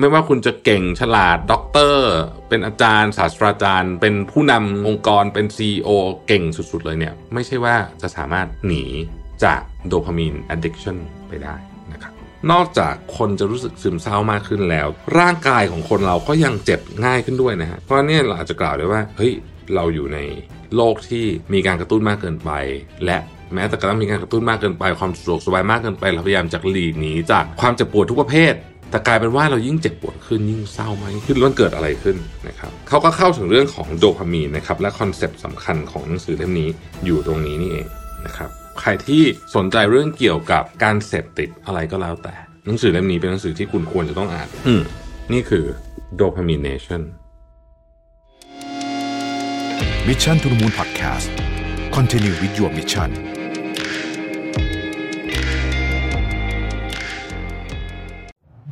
ไม่ว่าคุณจะเก่งฉลาดด็อกเตอร์ เป็นอาจารย์ศาสตราจารย์ เป็นผู้นำองค์กรเป็น CEO เก่งสุดๆเลยเนี่ย ไม่ใช่ว่าจะสามารถหนีจากโดพามีน addiction ไปได้นะครับนอกจากคนจะรู้สึกซึมเศร้ามากขึ้นแล้ว ร่างกายของคนเราก็ยังเจ็บง่ายขึ้นด้วยนะฮะเพราะเนี่ยเราอาจจะกล่าวได้ว่าเฮ้ยเราอยู่ในโลกที่มีการกระตุ้นมากเกินไป และแม้แต่กระทั่งมีการกระตุ้นมากเกินไปความสะดวกสบายมากเกินไปเราพยายามจะหลีกหนีจากความเจ็บปวดทุกประเภท แต่กลายเป็นว่าเรายิ่งเจ็บปวดขึ้นยิ่งเศร้ามากขึ้นแล้วมันเกิดอะไรขึ้นนะครับเขาก็เข้าถึงเรื่องของโดพามีนนะครับและคอนเซปต์สำคัญของหนังสือเล่มนี้อยู่ตรงนี้นี่เองนะครับใครที่สนใจเรื่องเกี่ยวกับการเสพติดอะไรก็แล้วแต่ หนังสือเล่มนี้เป็นหนังสือที่คุณควรจะต้องอ่าน อืมนี่คือ Dopamination Mission to the Moon Podcast Continue with your mission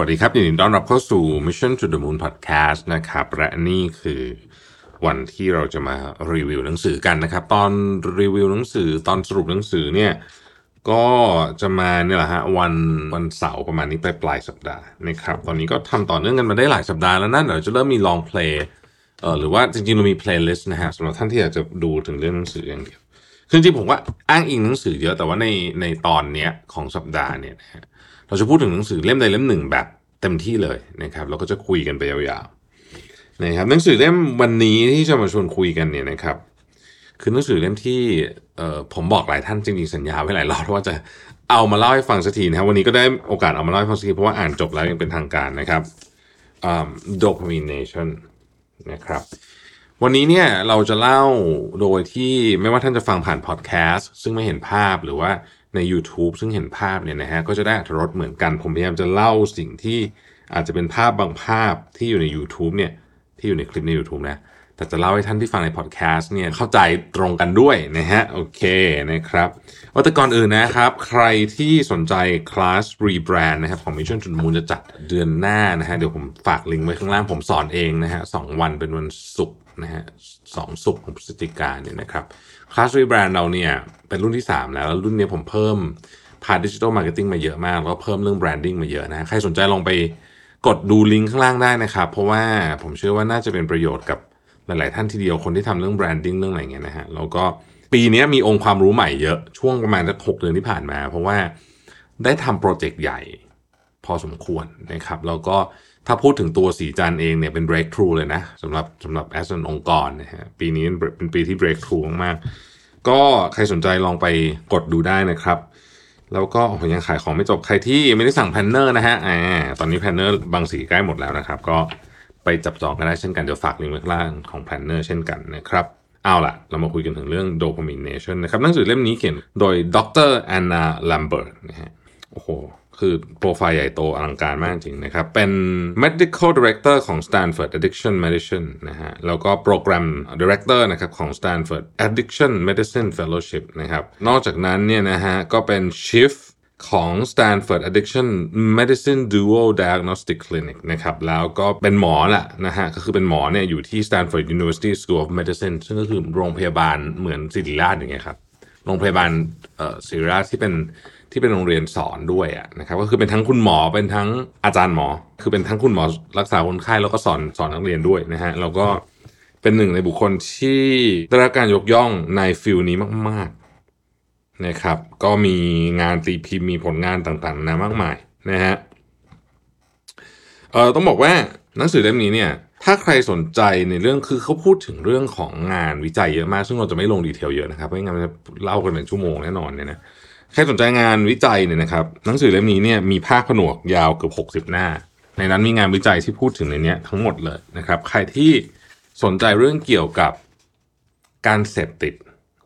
วัสดีครับยินดีต้อนรับเข้าสู่ Mission to the Moon Podcast นะครับ และนี่คือวันที่เราจะมารีวิวหนังสือกันนะครับ ตอนรีวิวหนังสือตอนสรุปหนังสือเนี่ยก็จะมาเนี่ยแหละฮะวันวันเสาร์ประมาณนี้ปลายปลายสัปดาห์นะครับ ตอนนี้ก็ทำต่อเนื่องกันมาได้หลายสัปดาห์แล้วนะเดี๋ยวจะเริ่มมี long play เอ่อหรือว่าจริงๆเรามี playlist นะฮะสำหรับท่านที่อยากจะดูถึงเรื่องหนังสืออย่างเดียวคือจริงๆผมว่าอ้างอิงหนังสือเยอะแต่ว่าในในตอนเนี้ยของสัปดาห์เนี่ยนะฮะ เราจะพูดถึงหนังสือเล่มใดเล่มหนึ่งแบบเต็มที่เลยนะครับเราก็จะคุยกันไปยาวๆนะครับหนังสือเล่มวันนี้ที่จะมาชวนคุยกันเนี่ยนะครับ คือหนังสือเล่มที่ผมบอกหลายท่านจริงๆสัญญาไว้หลายรอบว่าจะเอามาเล่าให้ฟังสักทีนะครับวันนี้ก็ได้โอกาสเอามาเล่าให้ฟังสักทีเพราะว่าอ่านจบแล้วยังเป็นทางการนะครับ domination นะครับวันนี้เนี่ยเราจะเล่าโดยที่ไม่ว่าท่านจะฟังผ่านพอดแคสต์ซึ่งไม่เห็นภาพหรือว่า ใน YouTube ซึ่งเห็นภาพเนี่ยนะฮะก็จะได้อัตรสเหมือนกัน ผมพยายามจะเล่าสิ่งที่อาจจะเป็นภาพบางภาพที่อยู่ใน YouTube เนี่ยที่อยู่ในคลิปใน YouTube นะแต่จะเล่าให้ท่านที่ฟังในพอดแคสต์เนี่ยเข้าใจตรงกันด้วยนะฮะโอเคนะครับว่าแต่ก่อนอื่นนะครับ ใครที่สนใจคลาสรีแบรนด์นะครับของ Mission to the Moon จะจัดเดือนหน้านะฮะเดี๋ยวผมฝากลิงก์ไว้ข้างล่างผมสอนเองนะฮะสองวันเป็นวันศุกร์ นะฮะสองศุกร์ของพฤศจิกาเนี่ยนะครับคลาส rebrand เราเนี่ยเป็นรุ่นที่ 3 แล้วแล้วรุ่นนี้ผมเพิ่มพา digital marketing มาเยอะมาก แล้วก็เพิ่มเรื่อง branding มาเยอะนะใครสนใจลองไปกดดูลิงก์ข้างล่างได้นะครับ เพราะว่าผมเชื่อว่าน่าจะเป็นประโยชน์กับหลาย ๆ ท่านทีเดียวคนที่ทำเรื่อง branding เรื่องอะไรเงี้ยนะฮะแล้วก็ปีนี้มีองค์ความรู้ใหม่เยอะช่วงประมาณสักหกเดือนที่ผ่านมา เพราะว่าได้ทำโปรเจกต์ใหญ่พอสมควรนะครับแล้วก็ ถ้าพูดถึงตัวศรีจันทร์เองเนี่ยเป็น breakthrough เลยนะสำหรับสำหรับ as an องค์กรนะฮะปีนี้เป็นปีที่ breakthrough มากๆ ก็ใครสนใจลองไปกดดูได้นะครับ แล้วก็ผมยังขายของไม่จบใครที่ไม่ได้สั่ง planner นะฮะอ่าตอนนี้ planner บางสีใกล้หมดแล้วนะครับ ก็ไปจับจองกันได้เช่นกันเดี๋ยวฝากลิงก์ไว้ข้างล่างของ planner เช่นกันนะครับเอาล่ะ เรามาคุยกันถึงเรื่อง Dopamine Nation นะครับหนังสือเล่มนี้เขียนโดยดร. Anna Lembke นะฮะโอ้โห คือโปรไฟล์ใหญ่โตอลังการมากจริงนะครับ เป็น medical director ของ Stanford Addiction Medicine นะฮะ แล้วก็ program director นะครับของ Stanford Addiction Medicine Fellowship นะครับ นอกจากนั้นเนี่ยนะฮะ ก็เป็น chief ของ Stanford Addiction Medicine Dual Diagnostic Clinic นะครับ แล้วก็เป็นหมอแหละนะฮะ ก็คือเป็นหมอเนี่ยอยู่ที่ Stanford University School of Medicine ซึ่งก็คือโรงพยาบาลเหมือนศิริราชอย่างเงี้ยครับ โรงพยาบาลเอ่อศิริราชที่เป็น ที่เป็นโรงเรียนสอนด้วยอะนะครับก็คือเป็นทั้งคุณหมอเป็นทั้งอาจารย์หมอ คือเป็นทั้งคุณหมอรักษาคนไข้แล้วก็สอนสอนนักเรียนด้วยนะฮะแล้วก็เป็นหนึ่งในบุคคลที่ได้รับการยกย่องใน field นี้มากๆนะครับก็มีงานตีพิมพ์มีผลงานต่างๆนามากมายนะฮะเออต้องบอกว่าหนังสือเล่มนี้เนี่ยถ้าใครสนใจในเรื่องคือเขาพูดถึงเรื่องของงานวิจัยเยอะมาก ซึ่งเราจะไม่ลง detail เยอะนะครับไม่งั้นมันจะเล่ากันเป็นชั่วโมงแน่นอนเนี่ยนะ ใครสนใจงานวิจัยเนี่ยนะครับหนังสือเล่มนี้เนี่ยมีภาคผนวกยาวเกือบ60 หน้า ในนั้นมีงานวิจัยที่พูดถึงในนี้ทั้งหมดเลยนะครับ ใครที่สนใจเรื่องเกี่ยวกับการเสพติด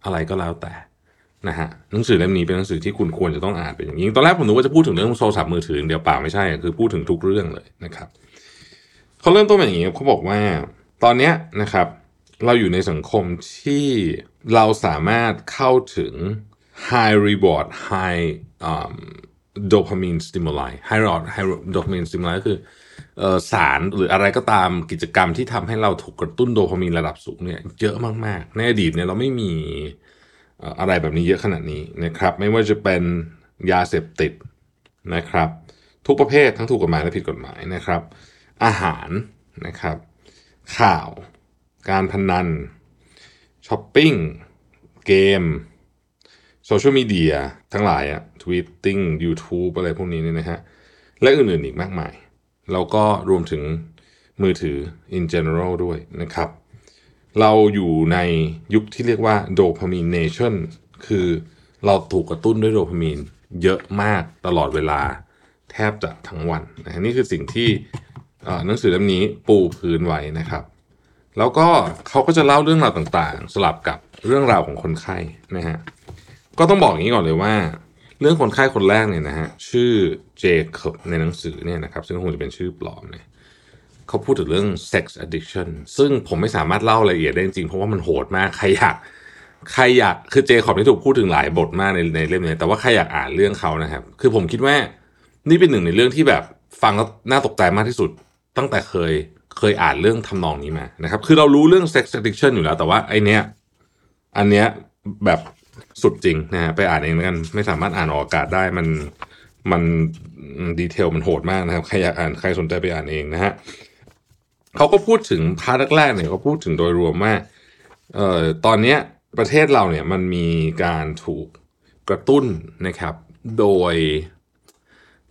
อะไรก็แล้วแต่นะฮะหนังสือเล่มนี้เป็นหนังสือที่คุณควรจะต้องอ่านเป็นอย่างยิ่งตอนแรกผมนึกว่าจะพูดถึงเรื่องโทรศัพท์มือถือเดียวเปล่าไม่ใช่คือพูดถึงทุกเรื่องเลยนะครับเขาเริ่มต้นอย่างนี้เขาบอกว่า ตอนเนี้ยนะครับ เราอยู่ในสังคมที่เราสามารถเข้าถึง high reward high um, dopamine stimuli high reward high dopamine stimuli ก็คือสารหรืออะไรก็ตามกิจกรรมที่ทำให้เราถูกกระตุ้นโดพามีนระดับสูงเนี่ยเยอะมากๆ ในอดีตเนี่ยเราไม่มีอะไรแบบนี้เยอะขนาดนี้นะครับ ไม่ว่าจะเป็นยาเสพติดนะครับ ทุกประเภททั้งถูกกฎหมายและผิดกฎหมายนะครับ อาหารนะครับ ข่าว การพนันช้อปปิ้ง เกม โซเชียลมีเดียทั้งหลายอะ tweeting YouTube อะไรพวกนี้เนี่ยนะฮะ และอื่นๆอีกมากมาย แล้วก็รวมถึงมือถือ in general ด้วยนะครับ เราอยู่ในยุคที่เรียกว่า dopamine nation คือเราถูกกระตุ้นด้วยโดพามีนเยอะมากตลอดเวลาแทบจะทั้งวันนะฮะนี่คือสิ่งที่หนังสือเล่มนี้ปูพื้นไว้นะครับ แล้วก็เขาก็จะเล่าเรื่องราวต่างๆ สลับกับเรื่องราวของคนไข้นะฮะ ก็ต้องบอกอย่างนี้ก่อนเลยว่า เรื่องคนไข้คนแรกเนี่ยนะฮะชื่อเจคอบในหนังสือเนี่ยนะครับซึ่งคงจะเป็นชื่อปลอมเนี่ยเขาพูดถึงเรื่อง sex addiction ซึ่งผมไม่สามารถเล่ารายละเอียดได้จริงเพราะว่ามันโหดมากใครอยากใครอยากคือเจคอบนี่ถูกพูดถึงหลายบทมากในในเล่มนี้แต่ว่าใครอยากอ่านเรื่องเขานะครับ คือผมคิดว่านี่เป็นหนึ่งในเรื่องที่แบบฟังแล้วน่าตกใจมากที่สุด ตั้งแต่เคยเคยอ่านเรื่องทำนองนี้มานะครับ คือเรารู้เรื่อง sex addiction อยู่แล้ว แต่ว่าไอเนี้ยอันเนี้ยแบบ สุดจริงนะฮะไปอ่านเองแล้วกัน ไม่สามารถอ่านออกอากาศได้มันมันดีเทลมันโหดมากนะครับ ใครอยากอ่านใครสนใจไปอ่านเองนะฮะเขาก็พูดถึงพาร์ทแรกๆเนี่ยเขาพูดถึงโดยรวมว่าเอ่อตอนเนี้ยประเทศเราเนี่ยมันมีการถูกกระตุ้นนะครับ โดย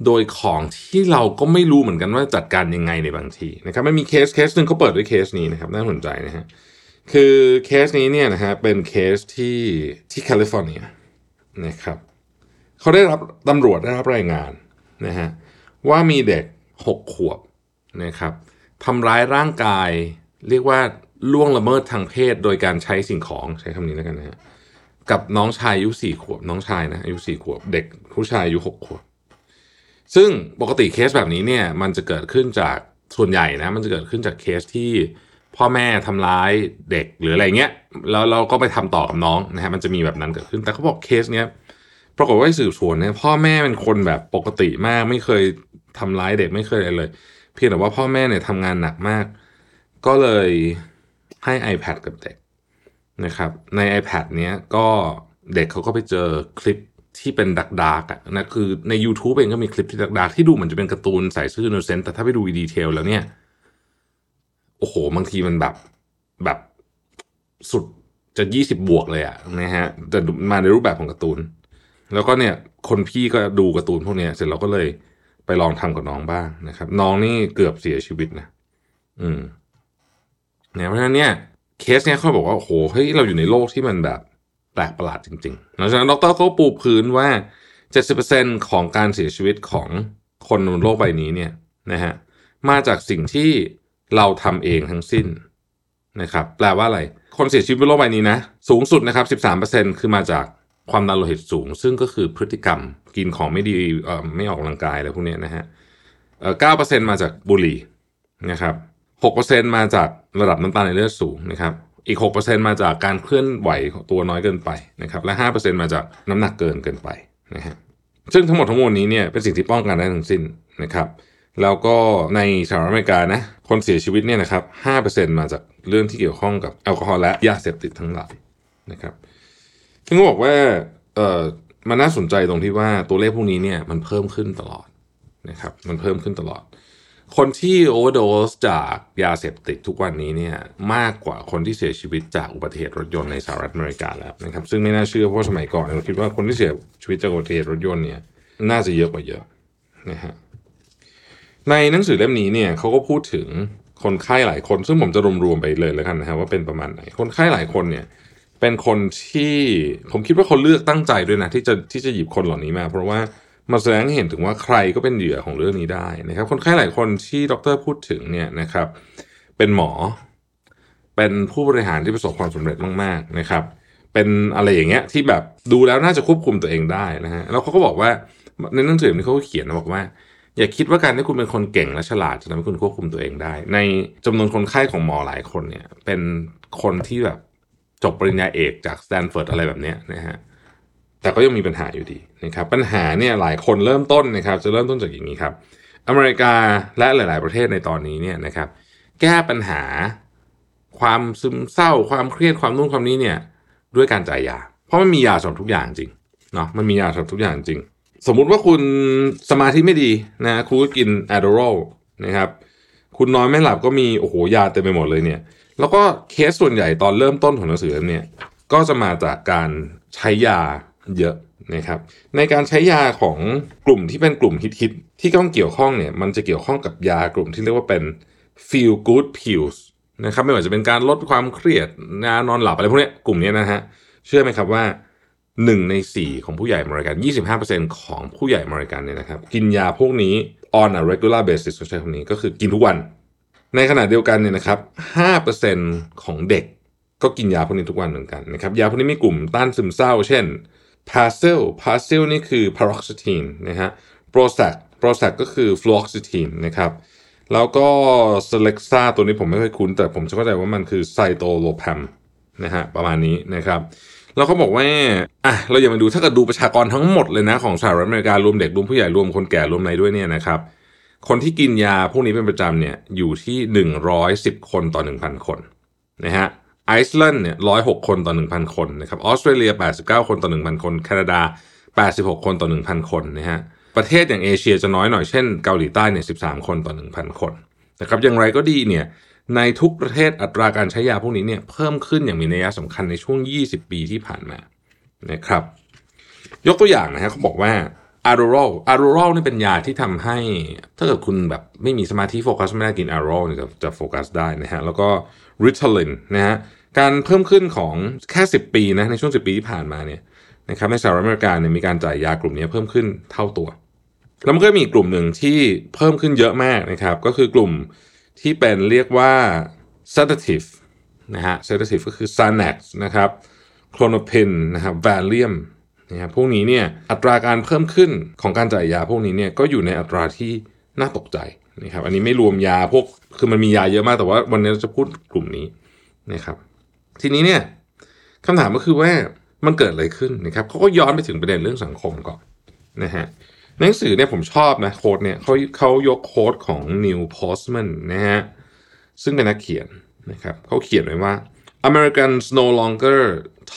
โดยของที่เราก็ไม่รู้เหมือนกันว่าจัดการยังไงในบางทีนะครับไม่มีเคสเคสหนึ่งเขาเปิดด้วยเคสนี้นะครับ น่าสนใจนะฮะ คือเคสนี้เนี่ยนะฮะเป็นเคสที่ที่แคลิฟอร์เนียนะครับเขาได้รับตำรวจได้รับรายงานนะฮะว่ามีเด็กหกขวบนะครับทำร้ายร่างกาย เรียกว่าล่วงละเมิดทางเพศ โดยการใช้สิ่งของใช้คำนี้แล้วกันนะฮะกับน้องชายอายุสี่ขวบน้องชายนะอายุสี่ขวบ เด็กผู้ชายอายุหกขวบ ซึ่งปกติเคสแบบนี้เนี่ยมันจะเกิดขึ้นจากส่วนใหญ่นะมันจะเกิดขึ้นจากเคสที่ พ่อแม่ทำร้ายเด็กหรืออะไรเงี้ยแล้วเราก็ไปทำต่อกับน้องนะฮะมันจะมีแบบนั้นเกิดขึ้น แต่เขาบอกเคสเนี้ยปรากฏว่าสืบสวนเนี่ยพ่อแม่เป็นคนแบบปกติมาก ไม่เคยทำร้ายเด็กไม่เคยอะไรเลย เพียงแต่ว่าพ่อแม่เนี่ยทำงานหนักมาก ก็เลยให้ iPad กับเด็กนะครับใน iPad เนี้ยก็เด็กเขาก็ไปเจอคลิปที่เป็น dark dark อะนะคือใน YouTube เองก็มีคลิปที่ dark dark ที่ดูเหมือนจะเป็นการ์ตูนใสซื่อ innocent แต่ถ้าไปดู detail แล้วเนี่ย โอ้โห บางทีมันแบบแบบสุดจะยี่สิบบวกเลยอะนะฮะแต่มาในรูปแบบของการ์ตูน แล้วก็เนี่ยคนพี่ก็ดูการ์ตูนพวกเนี้ยเสร็จเราก็เลยไปลองทำกับน้องบ้างนะครับ น้องนี่เกือบเสียชีวิตนะอืมเนี่ยเพราะฉะนั้นเนี่ยเคสเนี่ยเขาบอกว่าโอ้โหเฮ้ยเราอยู่ในโลกที่มันแบบแปลกประหลาดจริงๆหลังจากนั้นดรเขาปูพื้นว่า 70%ของการเสียชีวิตของคนบนโลกใบนี้เนี่ยนะฮะมาจากสิ่งที่ เราทำเองทั้งสิ้นนะครับแปลว่าอะไร คนเสียชีวิตบนโลกใบนี้นะ สูงสุดนะครับ 13%คือมาจากความดันโลหิตสูง ซึ่งก็คือพฤติกรรมกินของไม่ดีไม่ออกกำลังกายอะไรพวกนี้นะฮะเก้าเปอ่อ9%มาจากบุหรี่นะครับ6%มาจากระดับน้ำตาลในเลือดสูงนะครับอีก6%มาจากการเคลื่อนไหวตัวน้อยเกินไปนะครับและ5%มาจากน้ำหนักเกินเกินไปนะฮะซึ่งทั้งหมดทั้งมวลนี้เนี่ยเป็นสิ่งที่ป้องกันได้ทั้งสิ้นนะครับแล้วก็ในสหรัฐอเมริกานะ คนเสียชีวิตเนี่ยนะครับ5%มาจากเรื่องที่เกี่ยวข้องกับแอลกอฮอล์และยาเสพติดทั้งหลายนะครับซึ่งก็บอกว่าเออมันน่าสนใจตรงที่ว่าตัวเลขพวกนี้เนี่ยมันเพิ่มขึ้นตลอดนะครับมันเพิ่มขึ้นตลอด คนที่โอเวอร์โดสจากยาเสพติดทุกวันนี้เนี่ยมากกว่าคนที่เสียชีวิตจากอุบัติเหตุรถยนต์ในสหรัฐอเมริกาแล้วนะครับซึ่งไม่น่าเชื่อเพราะสมัยก่อนเราคิดว่าคนที่เสียชีวิตจากอุบัติเหตุรถยนต์เนี่ยน่าจะเยอะกว่าเยอะนะฮะ ในหนังสือเล่มนี้เนี่ยเขาก็พูดถึงคนไข้หลายคน ซึ่งผมจะรวมๆไปเลยแล้วกันนะครับว่าเป็นประมาณไหน คนไข้หลายคนเนี่ยเป็นคนที่ผมคิดว่าเขาเลือกตั้งใจด้วยนะที่จะที่จะหยิบคนเหล่านี้มา เพราะว่ามาแสดงให้เห็นถึงว่าใครก็เป็นเหยื่อของเรื่องนี้ได้นะครับ คนไข้หลายคนที่ดรพูดถึงเนี่ยนะครับ เป็นหมอ เป็นผู้บริหารที่ประสบความสำเร็จมากๆนะครับ เป็นอะไรอย่างเงี้ยที่แบบดูแล้วน่าจะควบคุมตัวเองได้นะฮะแล้วเขาก็บอกว่าในหนังสือนี้เขาก็เขียนบอกว่า อย่าคิดว่าการที่คุณเป็นคนเก่งและฉลาดจะทำให้คุณควบคุมตัวเองได้ ในจำนวนคนไข้ของหมอหลายคนเนี่ย เป็นคนที่แบบจบปริญญาเอกจากสแตนฟอร์ดอะไรแบบเนี้ยนะฮะแต่ก็ยังมีปัญหาอยู่ดีนะครับ ปัญหาเนี่ยหลายคนเริ่มต้นนะครับ จะเริ่มต้นจากอย่างนี้ครับ อเมริกาและหลาย ๆ ประเทศในตอนนี้เนี่ยนะครับ แก้ปัญหาความซึมเศร้า ความเครียดความนู่นความนี้เนี่ย ด้วยการจ่ายยา เพราะมันมียาสำหรับทุกอย่างจริงเนาะมันมียาสำหรับทุกอย่างจริง สมมุติว่าคุณสมาธิไม่ดีนะคุณก็กิน Adderall นะครับ คุณนอนไม่หลับก็มีโอ้โหยาเต็มไปหมดเลยเนี่ย แล้วก็เคสส่วนใหญ่ตอนเริ่มต้นของหนังสือเนี่ยก็จะมาจากการใช้ยาเยอะนะครับ ในการใช้ยาของกลุ่มที่เป็นกลุ่มฮิตๆที่ต้องเกี่ยวข้องเนี่ยมันจะเกี่ยวข้องกับยากลุ่มที่เรียกว่าเป็น feel good pills นะครับไม่ว่าจะเป็นการลดความเครียดนอนหลับอะไรพวกนี้กลุ่มนี้นะฮะเชื่อไหมครับว่า หนึ่งในสี่ของผู้ใหญ่อเมริกัน 25%ของผู้ใหญ่อเมริกันเนี่ยนะครับ กินยาพวกนี้ on a regular basis ใช้คำนี้ก็คือกินทุกวัน ในขณะเดียวกันเนี่ยนะครับ 5%ของเด็กก็กินยาพวกนี้ทุกวันเหมือนกันนะครับ ยาพวกนี้มีกลุ่มต้านซึมเศร้า เช่น p a s i l p a s i l นี่คือ paroxetine นะฮะ Prozac Prozac ก็คือ fluoxetine นะครับ แล้วก็ Celexa ตัวนี้ผมไม่ค่อยคุ้น แต่ผมเข้าใจว่ามันคือ Cytolopam นะฮะประมาณนี้นะครับ แล้วเขาบอกว่าอะเราอย่ามาดูถ้าเกิดดูประชากรทั้งหมดเลยนะของสหรัฐอเมริการวมเด็กรวมผู้ใหญ่รวมคนแก่รวมอะไรด้วยเนี่ยนะครับ คนที่กินยาพวกนี้เป็นประจำเนี่ยอยู่ที่110คนต่อ1,000คนนะฮะไอซ์แลนด์เนี่ย106คนต่อ1,000คนนะครับออสเตรเลีย89คนต่อ1,000คน แคนาดา86คนต่อ1,000คนนะฮะประเทศอย่างเอเชียจะน้อยหน่อยเช่นเกาหลีใต้เนี่ย13คนต่อ1,000คนนะครับอย่างไรก็ดีเนี่ย ในทุกประเทศอัตราการใช้ยาพวกนี้เนี่ยเพิ่มขึ้นอย่างมีนัยสำคัญในช่วง 20 ปีที่ผ่านมานะครับ ยกตัวอย่างนะฮะเขาบอกว่า a d o r a l a d o r a l นี่เป็นยาที่ทำให้ ถ้าเกิดคุณแบบไม่มีสมาธิโฟกัสไม่ได้กิน a d o r a l เนี่ยจะจะโฟกัสได้นะฮะแล้วก็ Ritalin นะฮะการเพิ่มขึ้นของแค่ 10 ปีนะในช่วง 10 ปีที่ผ่านมาเนี่ยนะครับในสหรัฐอเมริกาเนี่ยมีการจ่ายยากลุ่มนี้เพิ่มขึ้นเท่าตัว แล้วมันก็มีกลุ่มหนึ่งที่เพิ่มขึ้นเยอะมากนะครับก็คือกลุ่ม ที่เป็นเรียกว่า sedative นะฮะ sedative ก็คือ Xanax นะครับ clonopin นะครับ Valium นะครับพวกนี้เนี่ยอัตราการเพิ่มขึ้นของการจ่ายยาพวกนี้เนี่ยก็อยู่ในอัตราที่น่าตกใจนะครับอันนี้ไม่รวมยาพวกคือมันมียาเยอะมากแต่ว่าวันนี้เราจะพูดกลุ่มนี้นะครับ ทีนี้เนี่ยคำถามก็คือว่ามันเกิดอะไรขึ้นนะครับเขาก็ย้อนไปถึงประเด็นเรื่องสังคมก่อนนะฮะ หนังสือเนี่ยผมชอบนะโค้ดเนี่ยเขาเขายกโค้ดของนิวโพสต์มันนะฮะซึ่งเป็นนักเขียนนะครับเขาเขียนไว้ว่า Americans no longer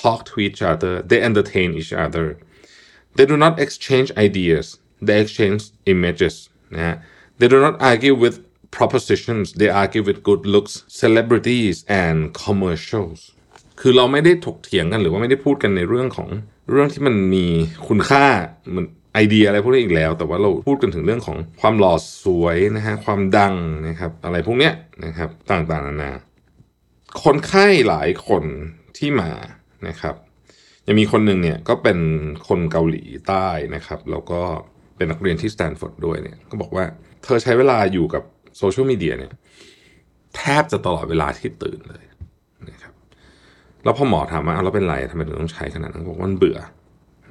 talk to each other they entertain each other they do not exchange ideas they exchange images นะฮะ they do not argue with propositions they argue with good looks celebrities and commercials คือเราไม่ได้ถกเถียงกันหรือว่าไม่ได้พูดกันในเรื่องของเรื่องที่มันมีคุณค่ามัน ไอเดียอะไรพวกนี้อีกแล้ว แต่ว่าเราพูดกันถึงเรื่องของความหล่อสวยนะฮะความดังนะครับ อะไรพวกเนี้ยนะครับต่างๆนานาคนไข้หลายคนที่มานะครับยังมีคนหนึ่งเนี่ยก็เป็นคนเกาหลีใต้นะครับ แล้วก็เป็นนักเรียนที่สแตนฟอร์ดด้วยเนี่ยก็บอกว่าเธอใช้เวลาอยู่กับโซเชียลมีเดียเนี่ยแทบจะตลอดเวลาที่ตื่นเลยนะครับแล้วพอหมอถามว่าเราเป็นไรทำไมถึงต้องใช้ขนาดนั้นบอกว่าเบื่อ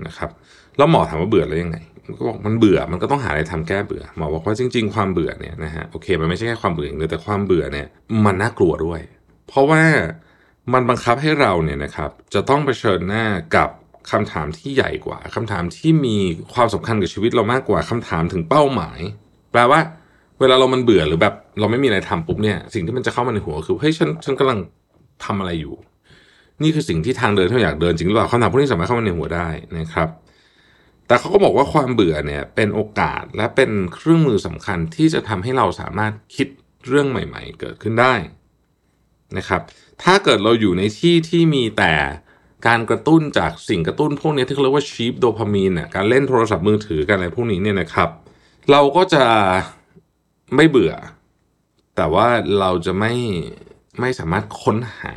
นะครับ แล้วหมอถามว่าเบื่อแล้วยังไงก็บอกมันเบื่อมันก็ต้องหาอะไรทำแก้เบื่อหมอบอกว่าจริง ๆ ความเบื่อเนี่ยนะฮะโอเค มันไม่ใช่แค่ความเบื่ออย่างเดียวแต่ความเบื่อเนี่ยมันน่ากลัวด้วย เพราะว่ามันบังคับให้เราเนี่ยนะครับจะต้องเผชิญหน้ากับคำถามที่ใหญ่กว่าคำถามที่มีความสำคัญกับชีวิตเรามากกว่าคำถามถึงเป้าหมาย แปลว่า เวลาเรามันเบื่อหรือแบบ เราไม่มีอะไรทำปุ๊บเนี่ยสิ่งที่มันจะเข้ามาในหัวคือเฮ้ยฉันฉันกำลังทำอะไรอยู่ นี่คือสิ่งที่ทางเดินที่เราอยากเดินจริงหรือเปล่าคำถามพวกนี้สามารถเข้ามาในหัวได้นะครับ แต่เขาก็บอกว่าความเบื่อเนี่ยเป็นโอกาสและเป็นเครื่องมือสำคัญที่จะทำให้เราสามารถคิดเรื่องใหม่ ๆ เกิดขึ้นได้นะครับ ถ้าเกิดเราอยู่ในที่ที่มีแต่การกระตุ้นจากสิ่งกระตุ้นพวกนี้ที่เขาเรียกว่าชีฟโดพามีนเนี่ยการเล่นโทรศัพท์มือถือกันอะไรพวกนี้เนี่ยนะครับ เราก็จะไม่เบื่อ แต่ว่าเราจะไม่ไม่สามารถค้นหา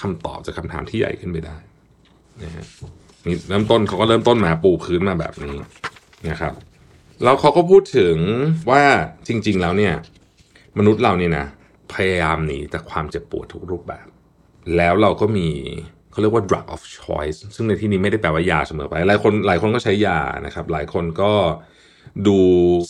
คำตอบจากคำถามที่ใหญ่ขึ้นไปได้นะฮะ นี่เริ่มต้นเขาก็เริ่มต้นมาปูพื้นมาแบบนี้นะครับ แล้วเขาก็พูดถึงว่าจริง ๆ แล้วเนี่ย มนุษย์เราเนี่ยนะพยายามหนีจากความเจ็บปวดทุกรูปแบบ แล้วเราก็มีเขาเรียกว่า drug of choice ซึ่งในที่นี้ไม่ได้แปลว่ายาเสมอไป หลายคนหลายคนก็ใช้ยานะครับ หลายคนก็ดู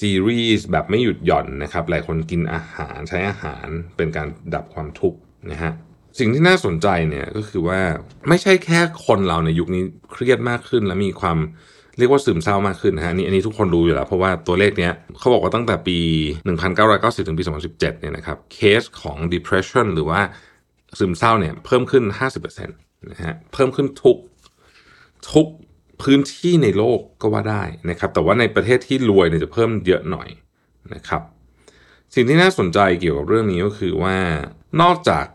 ซีรีส์แบบไม่หยุดหย่อนนะครับ หลายคนกินอาหารใช้อาหารเป็นการดับความทุกข์นะฮะ สิ่งที่น่าสนใจเนี่ยก็คือว่าไม่ใช่แค่คนเราในยุคนี้เครียดมากขึ้น และมีความเรียกว่าซึมเศร้ามากขึ้นนะฮะนี่อันนี้ทุกคนรู้อยู่แล้ว เพราะว่าตัวเลขเนี้ยเขาบอกว่าตั้งแต่ปี 1990 ถึงปี 2017 เนี่ยนะครับเคสของ depression หรือว่าซึมเศร้าเนี่ยเพิ่มขึ้น 50%นะฮะเพิ่มขึ้นทุกทุกพื้นที่ในโลกก็ว่าได้นะครับแต่ว่าในประเทศที่รวยเนี่ยจะเพิ่มเยอะหน่อยนะครับสิ่งที่น่าสนใจเกี่ยวกับเรื่องนี้ก็คือว่านอกจาก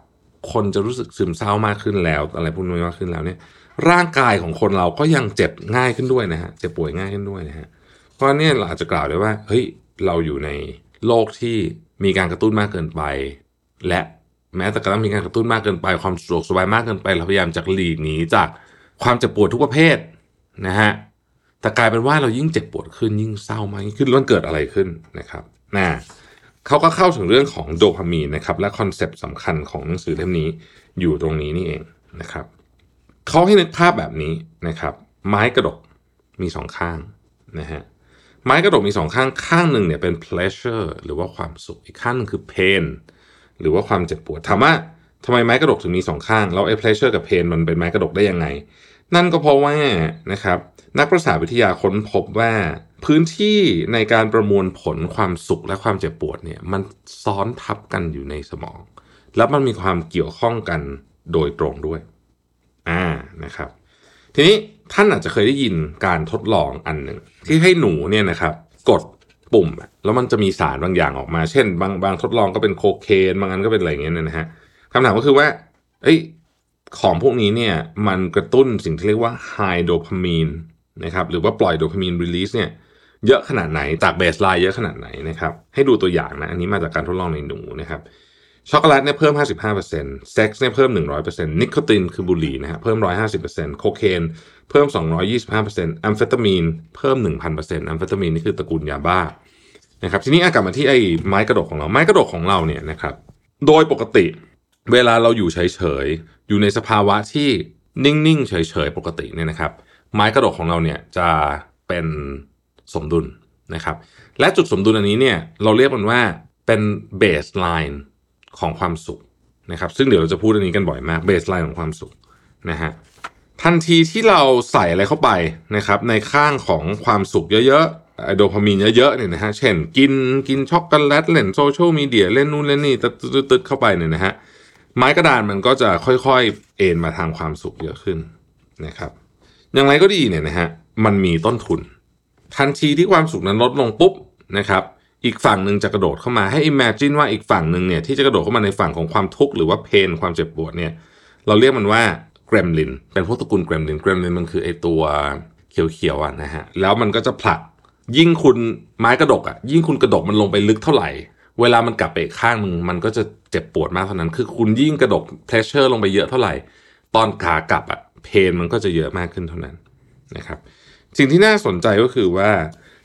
คนจะรู้สึกซึมเศร้ามากขึ้นแล้ว อะไรพวกนี้มากขึ้นแล้วเนี่ย ร่างกายของคนเราก็ยังเจ็บง่ายขึ้นด้วยนะฮะเจ็บป่วยง่ายขึ้นด้วยนะฮะเพราะเนี่ยเราอาจจะกล่าวได้ว่าเฮ้ยเราอยู่ในโลกที่มีการกระตุ้นมากเกินไป และแม้แต่กระทั่งมีการกระตุ้นมากเกินไป ความสะดวกสบายมากเกินไปเราพยายามจะหลีกหนีจากความเจ็บปวดทุกประเภทนะฮะแต่กลายเป็นว่าเรายิ่งเจ็บปวดขึ้นยิ่งเศร้ามากขึ้นแล้วมันเกิดอะไรขึ้นนะครับนะ เขาก็เข้าถึงเรื่องของโดพามีนนะครับ และคอนเซปต์สำคัญของหนังสือเล่มนี้อยู่ตรงนี้นี่เองนะครับเขาให้นึกภาพแบบนี้นะครับ ไม้กระดกมีสองข้างนะฮะไม้กระดกมีสองข้างข้างหนึ่งเนี่ยเป็น pleasure หรือว่าความสุขอีกข้างหนึงคือ pain หรือว่าความเจ็บปวดถามว่าทำไมไม้กระดกถึงมีสองข้างแล้วไอ้ pleasure กับ pain มันเป็นไม้กระดกได้ยังไง นั่นก็เพราะว่านะครับ นักประสาทวิทยาค้นพบว่าพื้นที่ในการประมวลผลความสุขและความเจ็บปวดเนี่ยมันซ้อนทับกันอยู่ในสมอง แล้วมันมีความเกี่ยวข้องกันโดยตรงด้วย อ่านะครับ ทีนี้ท่านอาจจะเคยได้ยินการทดลองอันหนึ่งที่ให้หนูเนี่ยนะครับ กดปุ่มแล้วมันจะมีสารบางอย่างออกมา เช่น บางบางทดลองก็เป็นโคเคนบางอันก็เป็นอะไรอย่างเงี้ยนะฮะคำถามก็คือว่า เอ้ยของพวกนี้เนี่ยมันกระตุ้นสิ่งที่เรียกว่า high dopamine นะครับหรือว่าปล่อย dopamine release เนี่ยเยอะขนาดไหนจาก baseline เยอะขนาดไหนนะครับให้ดูตัวอย่างนะอันนี้มาจากการทดลองในหนูนะครับช็อกโกแลตเนี่ยเพิ่ม 55%เซ็กซ์เนี่ยเพิ่ม 100%นิโคตินคือบุหรี่นะฮะเพิ่ม 150%โคเคนเพิ่ม 225%แอมเฟตามีนเพิ่ม 1,000%แอมเฟตามีนนี่คือตระกูลยาบ้านะครับทีนี้อากลับมาที่ไอ้ไม้กระดกของเราไม้กระดกของเราเนี่ยนะครับโดยปกติเวลาเราอยู่เฉยๆอยู่ในสภาวะที่นิ่งๆเฉยๆปกติเนี่ยนะครับ ไม้กระดกของเราเนี่ยจะเป็นสมดุลนะครับ และจุดสมดุลอันนี้เนี่ยเราเรียกมันว่าเป็น baseline ของความสุขนะครับ ซึ่งเดี๋ยวเราจะพูดอันนี้กันบ่อยมาก baseline ของความสุขนะฮะทันทีที่เราใส่อะไรเข้าไปนะครับ ในข้างของความสุขเยอะๆโดพามีนเยอะๆเนี่ยนะฮะเช่นกินกินช็อกโกแลตเล่นโซเชียลมีเดียเล่นนู่นเล่นนี่ตึ๊ดๆเข้าไปเนี่ยนะฮะไม้กระดานมันก็จะค่อยๆ เอ็นมาทางความสุขเยอะขึ้นนะครับ อย่างไรก็ดีเนี่ยนะฮะมันมีต้นทุน ทันทีที่ความสุขนั้นลดลงปุ๊บนะครับอีกฝั่งหนึ่งจะกระโดดเข้ามาให้ imagine ว่าอีกฝั่งหนึ่งเนี่ยที่จะกระโดดเข้ามาในฝั่งของความทุกข์หรือว่าเพนความเจ็บปวดเนี่ยเราเรียกมันว่าเกรมลินเป็นพวกตระกูลเกรมลินเกรมลินมันคือไอตัวเขียวๆอะนะฮะแล้วมันก็จะผลักยิ่งคุณไม้กระดกอะยิ่งคุณกระดกมันลงไปลึกเท่าไหร่ เวลามันกลับไปข้างมึงมันก็จะเจ็บปวดมากเท่านั้น คือคุณยิ่งกระดกเพรสเชอร์ลงไปเยอะเท่าไหร่ ตอนขากลับอะ เพนมันก็จะเยอะมากขึ้นเท่านั้นนะครับ สิ่งที่น่าสนใจก็คือว่า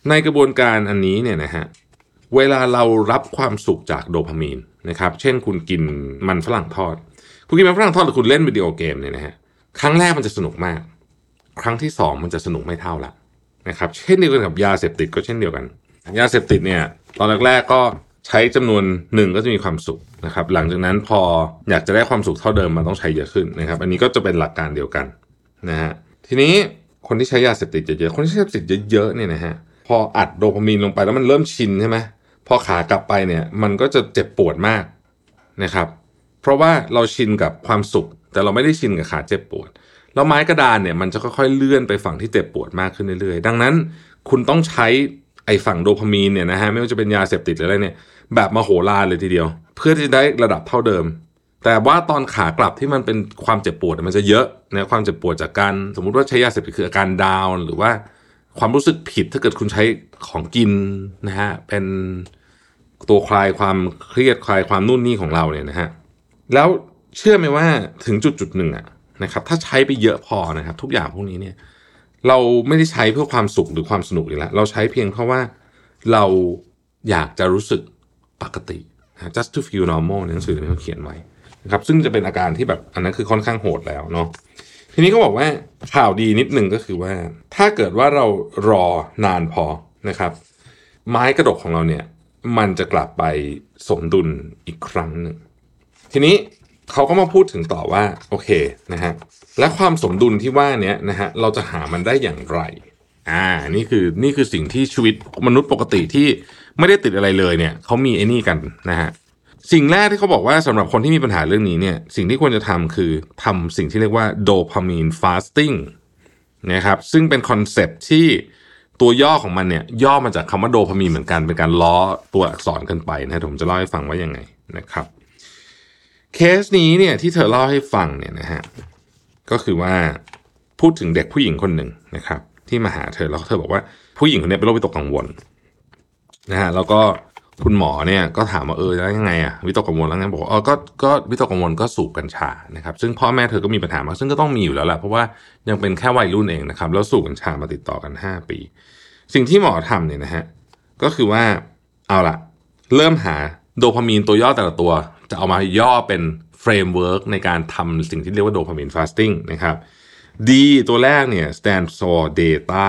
ในกระบวนการอันนี้เนี่ยนะฮะเวลาเรารับความสุขจากโดพามีนนะครับเช่นคุณกินมันฝรั่งทอด คุณกินมันฝรั่งทอดหรือคุณเล่นวิดีโอเกมเนี่ยนะฮะครั้งแรกมันจะสนุกมาก ครั้งที่สองมันจะสนุกไม่เท่าละนะครับเช่นเดียวกันกับยาเสพติดก็เช่นเดียวกัน ยาเสพติดเนี่ยตอนแรกๆก็ ใช้จำนวนหนึ่งก็จะมีความสุขนะครับ หลังจากนั้นพออยากจะได้ความสุขเท่าเดิมมันต้องใช้เยอะขึ้นนะครับ อันนี้ก็จะเป็นหลักการเดียวกันนะฮะทีนี้คนที่ใช้ยาเสพติดเยอะๆคนที่ใช้ยาเสพติดเยอะๆเนี่ยนะฮะพออัดโดพามีนลงไปแล้วมันเริ่มชินใช่ไหมพอขากลับไปเนี่ยมันก็จะเจ็บปวดมากนะครับ เพราะว่าเราชินกับความสุข แต่เราไม่ได้ชินกับขาเจ็บปวดแล้วไม้กระดานเนี่ยมันจะค่อยๆเลื่อนไปฝั่งที่เจ็บปวดมากขึ้นเรื่อยๆ ดังนั้นคุณต้องใช้ ไอฝั่งโดพามีนเนี่ยนะฮะไม่ว่าจะเป็นยาเสพติดหรืออะไรเนี่ยแบบมโหฬารเลยทีเดียว เพื่อที่จะได้ระดับเท่าเดิม แต่ว่าตอนขากลับที่มันเป็นความเจ็บปวดมันจะเยอะนะความเจ็บปวดจากการสมมุติว่าใช้ยาเสพติดคืออาการดาวน์หรือว่าความรู้สึกผิดถ้าเกิดคุณใช้ของกินนะฮะเป็นตัวคลายความเครียดคลายความนู่นนี่ของเราเนี่ยนะฮะแล้วเชื่อไหมว่าถึงจุดจุดหนึ่งอะนะครับถ้าใช้ไปเยอะพอนะครับทุกอย่างพวกนี้เนี่ย เราไม่ได้ใช้เพื่อความสุขหรือความสนุกอีกแล้ว เราใช้เพียงเพราะว่าเราอยากจะรู้สึกปกตินะ just to feel normal ในหนังสือที่เขาเขียนไว้นะครับซึ่งจะเป็นอาการที่แบบอันนั้นคือค่อนข้างโหดแล้วเนาะทีนี้เขาบอกว่าข่าวดีนิดนึงก็คือว่า ถ้าเกิดว่าเรารอนานพอนะครับ ไม้กระดกของเราเนี่ย มันจะกลับไปสมดุลอีกครั้งหนึ่งทีนี้ เขาก็มาพูดถึงต่อว่าโอเคนะฮะและความสมดุลที่ว่าเนี้ยนะฮะเราจะหามันได้อย่างไรอ่านี่คือนี่คือสิ่งที่ชีวิตมนุษย์ปกติที่ไม่ได้ติดอะไรเลยเนี่ยเขามีไอ้นี่กันนะฮะสิ่งแรกที่เขาบอกว่าสำหรับคนที่มีปัญหาเรื่องนี้เนี่ยสิ่งที่ควรจะทำคือทำสิ่งที่เรียกว่า dopamine fasting นะครับซึ่งเป็น concept ที่ตัวย่อของมันเนี่ยย่อมาจากคำว่าโดพามีนเหมือนกันเป็นการล้อตัวอักษรกันไปนะผมจะเล่าให้ฟังว่ายังไงนะครับ เคสนี้เนี่ยที่เธอเล่าให้ฟังเนี่ยนะฮะก็คือว่าพูดถึงเด็กผู้หญิงคนหนึ่งนะครับ ที่มาหาเธอแล้วเธอบอกว่าผู้หญิงคนนี้เป็นโรควิตกกังวลนะฮะแล้วก็คุณหมอเนี่ยก็ถามว่าเออแล้วยังไงอะวิตกกังวลแล้วไงบอกเออก็ก็วิตกกังวลก็สูบกัญชานะครับ ซึ่งพ่อแม่เธอก็มีปัญหามาซึ่งก็ต้องมีอยู่แล้วแหละเพราะว่ายังเป็นแค่วัยรุ่นเองนะครับ แล้วสูบกัญชามาติดต่อกัน 5 ปี สิ่งที่หมอทำเนี่ยนะฮะก็คือว่าเอาละเริ่มหาโดพามีนตัวย่อแต่ละตัว จะเอามาย่อเป็น framework ในการทำสิ่งที่เรียกว่า dopamine fasting นะครับ D ตัวแรกเนี่ย stand for data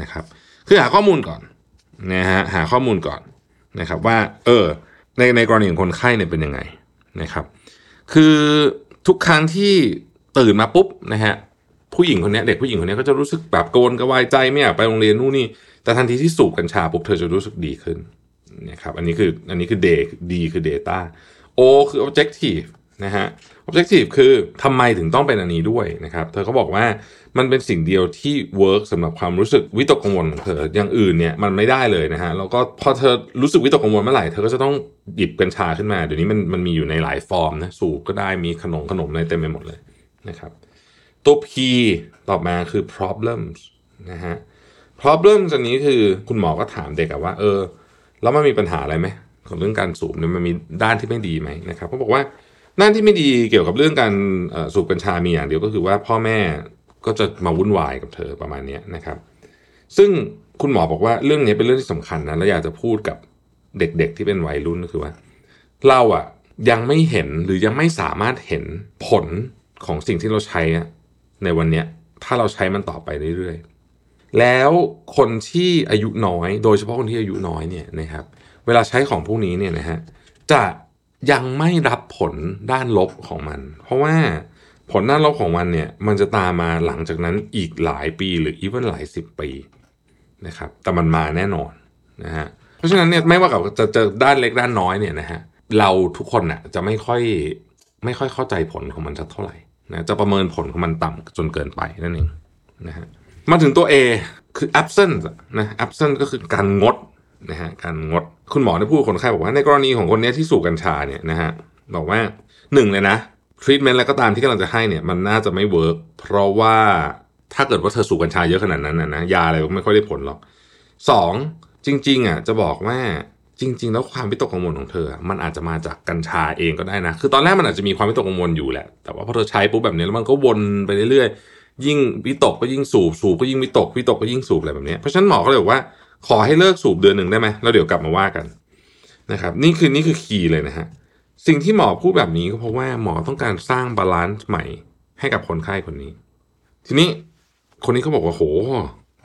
นะครับ คือหาข้อมูลก่อนนะฮะหาข้อมูลก่อนนะครับว่าเออในในกรณีของคนไข้เนี่ยเป็นยังไงนะครับ คือทุกครั้งที่ตื่นมาปุ๊บนะฮะผู้หญิงคนนี้เด็กผู้หญิงคนนี้ก็จะรู้สึกแบบโกนกระวายใจไม่อยากไปโรงเรียนนู่นนี่แต่ทันทีที่สูบกัญชาปุ๊บเธอจะรู้สึกดีขึ้นนะครับอันนี้คืออันนี้คือ D D คือ data O คือ objective นะฮะ objective คือทำไมถึงต้องเป็นอันนี้ด้วยนะครับ เธอเขาบอกว่ามันเป็นสิ่งเดียวที่ work สำหรับความรู้สึกวิตกกังวลของเธออย่างอื่นเนี่ยมันไม่ได้เลยนะฮะแล้วก็พอเธอรู้สึกวิตกกังวลเมื่อไหร่เธอก็จะต้องหยิบกัญชาขึ้นมา เดี๋ยวนี้มันมันมีอยู่ในหลายฟอร์มนะสูบก็ได้มีขนมขนมอะไรเต็มไปหมดเลยนะครับ ตัว P ต่อมาคือ problems นะฮะ problems อันนี้คือคุณหมอก็ถามเด็กอะว่า เออ แล้วมันมีปัญหาอะไรไหม ของเรื่องการสูบเนี่ยมันมีด้านที่ไม่ดีไหมนะครับเขาบอกว่าด้านที่ไม่ดีเกี่ยวกับเรื่องการสูบกัญชามีอย่างเดียวก็คือว่าพ่อแม่ก็จะมาวุ่นวายกับเธอประมาณนี้นะครับ ซึ่งคุณหมอบอกว่าเรื่องนี้เป็นเรื่องที่สำคัญนะและอยากจะพูดกับเด็กๆที่เป็นวัยรุ่นก็คือว่า เราอะยังไม่เห็นหรือยังไม่สามารถเห็นผลของสิ่งที่เราใช้ในวันนี้ถ้าเราใช้มันต่อไปเรื่อยๆ แล้วคนที่อายุน้อย โดยเฉพาะคนที่อายุน้อยเนี่ยนะครับ เวลาใช้ของพวกนี้เนี่ยนะฮะจะยังไม่รับผลด้านลบของมัน เพราะว่าผลด้านลบของมันเนี่ยมันจะตามมาหลังจากนั้นอีกหลายปีหรืออีกวันหลายสิบปีนะครับแต่มันมาแน่นอนนะฮะเพราะฉะนั้นเนี่ยไม่ว่ากับจะจะด้านเล็กด้านน้อยเนี่ยนะฮะเราทุกคนน่ะจะไม่ค่อยไม่ค่อยเข้าใจผลของมันสักเท่าไหร่นะจะประเมินผลของมันต่ำจนเกินไปนั่นเองนะฮะมาถึงตัว A คือ abstain นะ abstain ก็คือการงด นะฮะการงดคุณหมอได้พูดคนไข้บอกว่าในกรณีของคนนี้ที่สูบกัญชาเนี่ยนะฮะบอกว่าหนึ่งเลยนะทรีทเมนต์อะไรก็ตามที่กำลังจะให้เนี่ยมันน่าจะไม่ work เพราะว่าถ้าเกิดว่าเธอสูบกัญชาเยอะขนาดนั้นนะนะยาอะไรก็ไม่ค่อยได้ผลหรอกสองจริง ๆอะจะบอกว่าจริง ๆ แล้วความวิตกกังวลของเธอ มันอาจจะมาจากกัญชาเองก็ได้นะ คือตอนแรกมันอาจจะมีความวิตกกังวลอยู่แหละ แต่ว่าพอเธอใช้ปุ๊บแบบนี้แล้วมันก็วนไปเรื่อยๆ ยิ่งวิตกก็ยิ่งสูบ สูบก็ยิ่งวิตก วิตกก็ยิ่งสูบอะไรแบบนี้ เพราะฉะนั้นหมอก็เลยบอกว่า ขอให้เลิกสูบเดือนหนึ่งได้ไหมแล้วเดี๋ยวกลับมาว่ากันนะครับ นี่คือนี่คือ key เลยนะฮะสิ่งที่หมอพูดแบบนี้ก็เพราะว่าหมอต้องการสร้าง balance ใหม่ให้กับคนไข้คนนี้ ทีนี้คนนี้เขาบอกว่าโห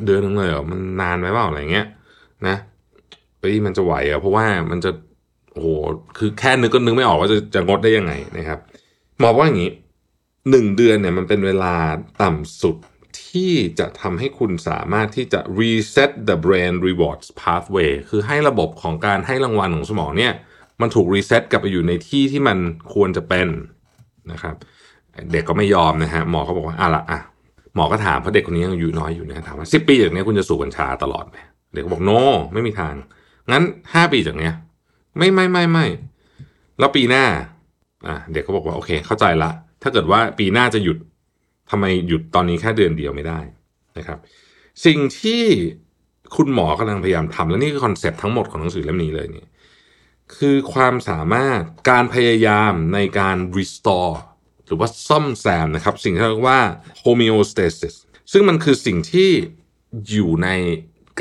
เดือนหนึ่งเลยเหรอมันนานไหมเปล่าอะไรเงี้ย แล้วมันจะไหวเหรอเพราะว่ามันจะโอ้โหคือแค่นึกก็นึกไม่ออกว่าจะจะงดได้ยังไงนะครับ หมอว่าอย่างนี้หนึ่งเดือนเนี่ยมันเป็นเวลาต่ำสุด ที่จะทำให้คุณสามารถที่จะ reset the brain rewards pathway คือให้ระบบของการให้รางวัลของสมองเนี่ย มันถูกรีเซ็ตกลับไปอยู่ในที่ที่มันควรจะเป็นนะครับเด็กก็ไม่ยอมนะฮะหมอเขาบอกว่าอะละอะหมอก็ถามเพราะเด็กคนนี้ยังอายุน้อยอยู่นะถามว่าสิบปีจากนี้คุณจะสูบกัญชาตลอดไหมเด็กก็บอกโน no, ไม่มีทาง งั้นห้าปีจากเนี้ย ไม่ไม่ไม่ไม่แล้วปีหน้าอะเด็กก็บอกว่าโอเค เข้าใจละ ถ้าเกิดว่าปีหน้าจะหยุด ทำไมหยุดตอนนี้แค่เดือนเดียวไม่ได้นะครับ สิ่งที่คุณหมอกำลังพยายามทำและนี่คือคอนเซปต์ทั้งหมดของหนังสือเล่มนี้เลยเนี่ยคือความสามารถการพยายามในการ restore หรือว่าซ่อมแซมนะครับ สิ่งที่เรียกว่า homeostasis ซึ่งมันคือสิ่งที่อยู่ใน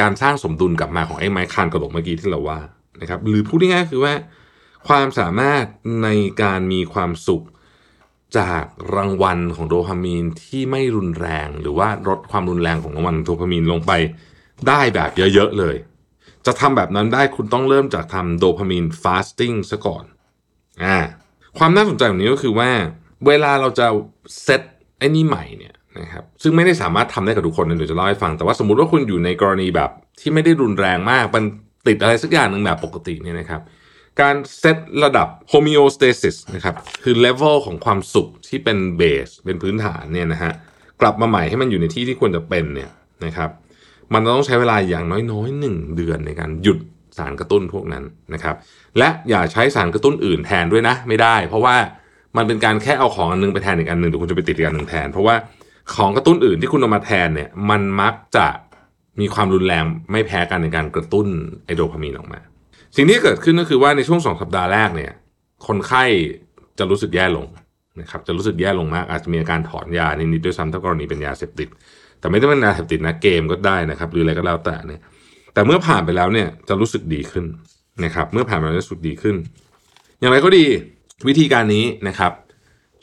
การสร้างสมดุลกลับมาของไอ้ไมคานกระดกเมื่อกี้ที่เราว่านะครับหรือพูดง่ายๆคือว่า ความสามารถในการมีความสุข จากรางวัลของโดพามีนที่ไม่รุนแรง หรือว่าลดความรุนแรงของรางวัลโดพามีนลงไปได้แบบเยอะๆเลย จะทำแบบนั้นได้คุณต้องเริ่มจากทำโดพามีนฟาสติ้งซะก่อนอ่าความน่าสนใจของนี้ก็คือว่า เวลาเราจะเซตไอ้นี่ใหม่เนี่ยนะครับซึ่งไม่ได้สามารถทำได้กับทุกคนนะเดี๋ยวจะเล่าให้ฟังแต่ว่าสมมุติว่าคุณอยู่ในกรณีแบบที่ไม่ได้รุนแรงมากมันติดอะไรสักอย่างหนึ่งแบบปกติเนี่ยนะครับ การเซตระดับ homeostasis นะครับคือ level ของความสุขที่เป็นเบสเป็นพื้นฐานเนี่ยนะฮะกลับมาใหม่ให้มันอยู่ในที่ที่ควรจะเป็นเนี่ยนะครับมันต้องใช้เวลาอย่างน้อยๆหนึ่งเดือนในการหยุดสารกระตุ้นพวกนั้นนะครับ และอย่าใช้สารกระตุ้นอื่นแทนด้วยนะ ไม่ได้ เพราะว่ามันเป็นการแค่เอาของอันนึงไปแทนอีกอันหนึ่งเดี๋ยวคุณจะไปติดอีกอันหนึ่งแทน เพราะว่าของกระตุ้นอื่นที่คุณเอามาแทนเนี่ยมันมักจะมีความรุนแรงไม่แพ้กันในการกระตุ้นไอโดพามีนออกมา สิ่งที่เกิดขึ้นก็คือว่าในช่วงสองสัปดาห์แรกเนี่ย คนไข้จะรู้สึกแย่ลงนะครับจะรู้สึกแย่ลงมากอาจจะมีอาการถอนยานิดๆด้วยซ้ำถ้ากรณีเป็นยาเสพติด แต่ไม่ได้เป็นยาเสพติดนะเกมก็ได้นะครับ หรืออะไรก็แล้วแต่เนี่ย แต่เมื่อผ่านไปแล้วเนี่ยจะรู้สึกดีขึ้นนะครับ เมื่อผ่านไปแล้วจะรู้สึกดีขึ้น อย่างไรก็ดีวิธีการนี้นะครับ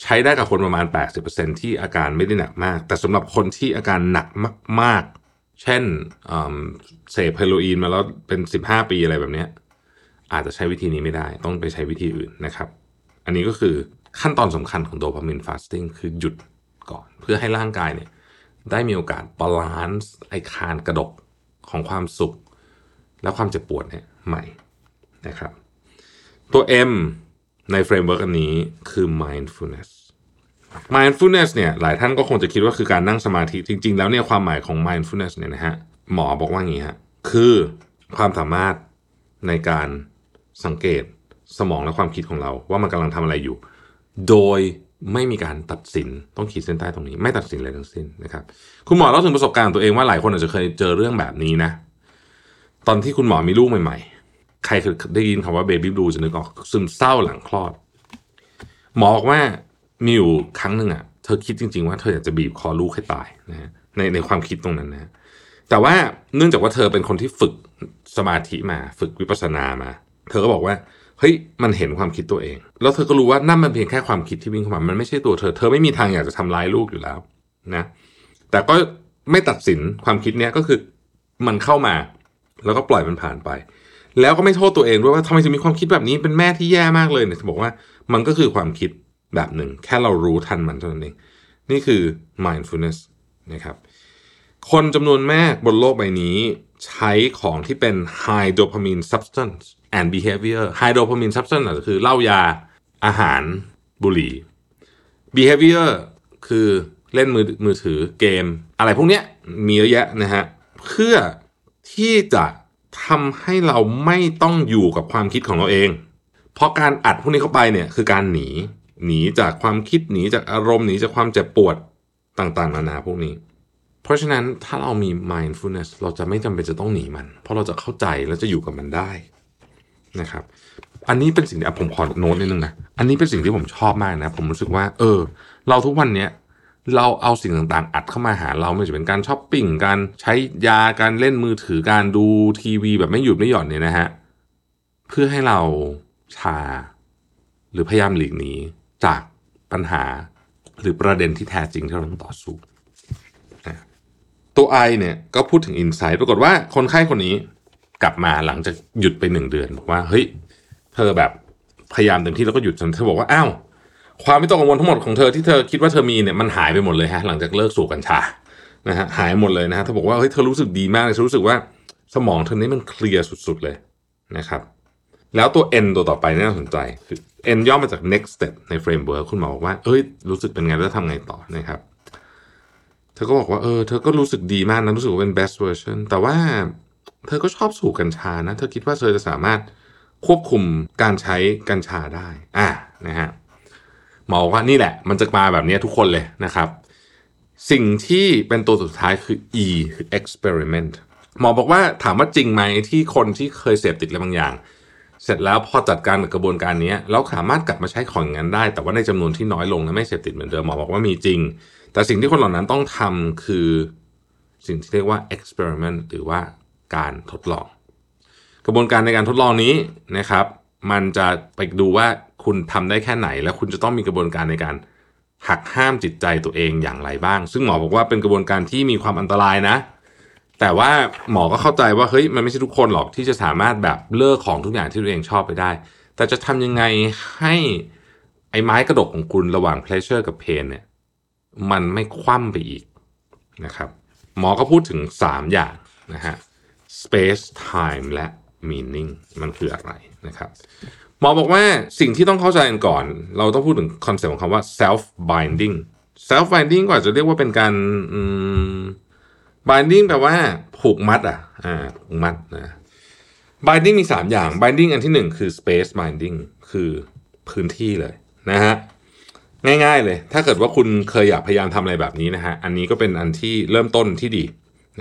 ใช้ได้กับคนประมาณ 80%ที่อาการไม่ได้หนักมาก แต่สำหรับคนที่อาการหนักมาก ๆ เช่นเสพเฮโรอีนมาแล้วเป็น 15 ปีอะไรแบบเนี้ย อาจจะใช้วิธีนี้ไม่ได้ ต้องไปใช้วิธีอื่นนะครับ อันนี้ก็คือขั้นตอนสำคัญของโดพามีน fasting คือหยุดก่อน เพื่อให้ร่างกายเนี่ยได้มีโอกาส balance ไอคานกระดกของความสุข และความเจ็บปวดเนี่ยใหม่นะครับ ตัว M ใน framework อันนี้คือ mindfulness mindfulness เนี่ยหลายท่านก็คงจะคิดว่าคือการนั่งสมาธิ จริง ๆ แล้วเนี่ยความหมายของ mindfulness เนี่ยนะฮะหมอบอกว่าอย่างนี้ฮะคือความสามารถในการ สังเกตสมองและความคิดของเรา ว่ามันกำลังทำอะไรอยู่ โดยไม่มีการตัดสินต้องขีดเส้นใต้ตรงนี้ ไม่ตัดสินอะไรทั้งสิ้นนะครับ คุณหมอเล่าถึงประสบการณ์ตัวเองว่าหลายคนอาจจะเคยเจอเรื่องแบบนี้นะ ตอนที่คุณหมอมีลูกใหม่ ๆ ใครเคยได้ยินคำว่าเบบี้บลูจะนึกออกซึมเศร้าหลังคลอด หมอบอกว่ามีอยู่ครั้งหนึ่งอะเธอคิดจริง ๆ ว่าเธออยากจะบีบคอลูกให้ตายนะฮะในในความคิดตรงนั้นนะแต่ว่าเนื่องจากว่าเธอเป็นคนที่ฝึกสมาธิมา ฝึกวิปัสสนามา เธอก็บอกว่าเฮ้ยมันเห็นความคิดตัวเอง แล้วเธอก็รู้ว่านั่นมันเพียงแค่ความคิดที่วิ่งเข้ามามันไม่ใช่ตัวเธอ เธอไม่มีทางอยากจะทำร้ายลูกอยู่แล้วนะแต่ก็ไม่ตัดสินความคิดเนี้ยก็คือมันเข้ามา แล้วก็ปล่อยมันผ่านไป แล้วก็ไม่โทษตัวเองด้วยว่าทำไมถึงมีความคิดแบบนี้เป็นแม่ที่แย่มากเลยเนี่ยจะบอกว่ามันก็คือความคิดแบบหนึ่ง แค่เรารู้ทันมันเท่านั้นเอง นี่คือ mindfulness นะครับคนจำนวนมากบนโลกใบนี้ ใช้ของที่เป็น high dopamine substance and behavior high dopamine substance ก็คือเหล้ายาอาหารบุหรี่ behavior คือเล่นมือมือถือเกม อะไรพวกเนี้ยมีเยอะแยะนะฮะ เพื่อที่จะทำให้เราไม่ต้องอยู่กับความคิดของเราเอง เพราะการอัดพวกนี้เข้าไปเนี่ยคือการหนีหนีจากความคิดหนีจากอารมณ์หนีจากความเจ็บปวดต่างๆนานาพวกนี้ เพราะฉะนั้นถ้าเรามี mindfulness เราจะไม่จำเป็นจะต้องหนีมัน เพราะเราจะเข้าใจและจะอยู่กับมันได้ นะครับ อันนี้เป็นสิ่งที่ผมขอโน้ตนิดนึงนะ อันนี้เป็นสิ่งที่ผมชอบมากนะ ผมรู้สึกว่า เออ เราทุกวันเนี้ยเราเอาสิ่งต่างๆ อัดเข้ามาหาเราไม่ว่าจะเป็นการช้อปปิ้งการใช้ยาการเล่นมือถือการดูทีวีแบบไม่หยุดไม่หย่อนเนี่ยนะฮะเพื่อให้เราชา หรือพยายามหลีกหนีจากปัญหาหรือประเด็นที่แท้จริงที่เราต้องต่อสู้ตัว I เนี่ยก็พูดถึง Insight ปรากฏว่าคนไข้คนนี้ กลับมาหลังจากหยุดไปหนึ่งเดือน บอกว่าเฮ้ยเธอแบบพยายามเต็มที่แล้วก็หยุดจนเธอบอกว่าอ้าวความไม่ต้องกังวลทั้งหมดของเธอที่เธอคิดว่าเธอมีเนี่ยมันหายไปหมดเลยฮะหลังจากเลิกสูบกัญชานะฮะหายหมดเลยนะฮะเธอบอกว่าเฮ้ยเธอรู้สึกดีมากเลยเธอรู้สึกว่าสมองเธอนี่มันเคลียร์สุดๆเลยนะครับแล้วตัว N ตัวต่อไปน่าสนใจ N ย่อมาจาก next step ใน framework คุณหมอบอกว่า เอ้ย รู้สึกเป็นไงแล้วทำไงต่อนะครับ เธอก็บอกว่า เออ เธอก็รู้สึกดีมากนะ รู้สึกว่าเป็น best version แต่ว่า เธอก็ชอบสูบกัญชานะ เธอคิดว่าเธอจะสามารถควบคุมการใช้กัญชาได้ อะนะฮะหมอกว่านี่แหละ มันจะมาแบบนี้ทุกคนเลยนะครับ สิ่งที่เป็นตัวสุดท้ายคือ E คือ experiment หมอบอกว่าถามว่าจริงไหมที่คนที่เคยเสพติดอะไรบางอย่าง เสร็จแล้วพอจัดการกับกระบวนการนี้แล้วสามารถกลับมาใช้ของอย่างนั้นได้ แต่ว่าในจำนวนที่น้อยลงและไม่เสพติดเหมือนเดิมหมอบอกว่ามีจริง แต่สิ่งที่คนเหล่านั้นต้องทำคือสิ่งที่เรียกว่า experiment หรือว่า การทดลอง กระบวนการในการทดลองนี้นะครับ มันจะไปดูว่าคุณทำได้แค่ไหน แล้วคุณจะต้องมีกระบวนการในการหักห้ามจิตใจตัวเองอย่างไรบ้าง ซึ่งหมอบอกว่าเป็นกระบวนการที่มีความอันตรายนะ แต่ว่าหมอก็เข้าใจว่าเฮ้ยมันไม่ใช่ทุกคนหรอกที่จะสามารถแบบเลิกของทุกอย่างที่ตัวเองชอบไปได้ แต่จะทำยังไงให้ไอ้ไม้กระดกของคุณระหว่าง pleasure กับ pain เนี่ยมันไม่คว่ำไปอีกนะครับ หมอก็พูดถึง 3 อย่างนะฮะ space time และ meaning มันคืออะไรนะครับหมอบอกว่าสิ่งที่ต้องเข้าใจกันก่อน เราต้องพูดถึงคอนเซ็ปต์ของคำว่า self binding self binding ก็อาจจะเรียกว่าเป็นการอืม binding แปลว่าผูกมัดอะอ่าผูกมัดนะ binding มี 3 อย่าง binding อันที่ 1 คือ space binding คือพื้นที่เลยนะฮะง่ายๆเลย ถ้าเกิดว่าคุณเคยอยากพยายามทำอะไรแบบนี้นะฮะ อันนี้ก็เป็นอันที่เริ่มต้นที่ดี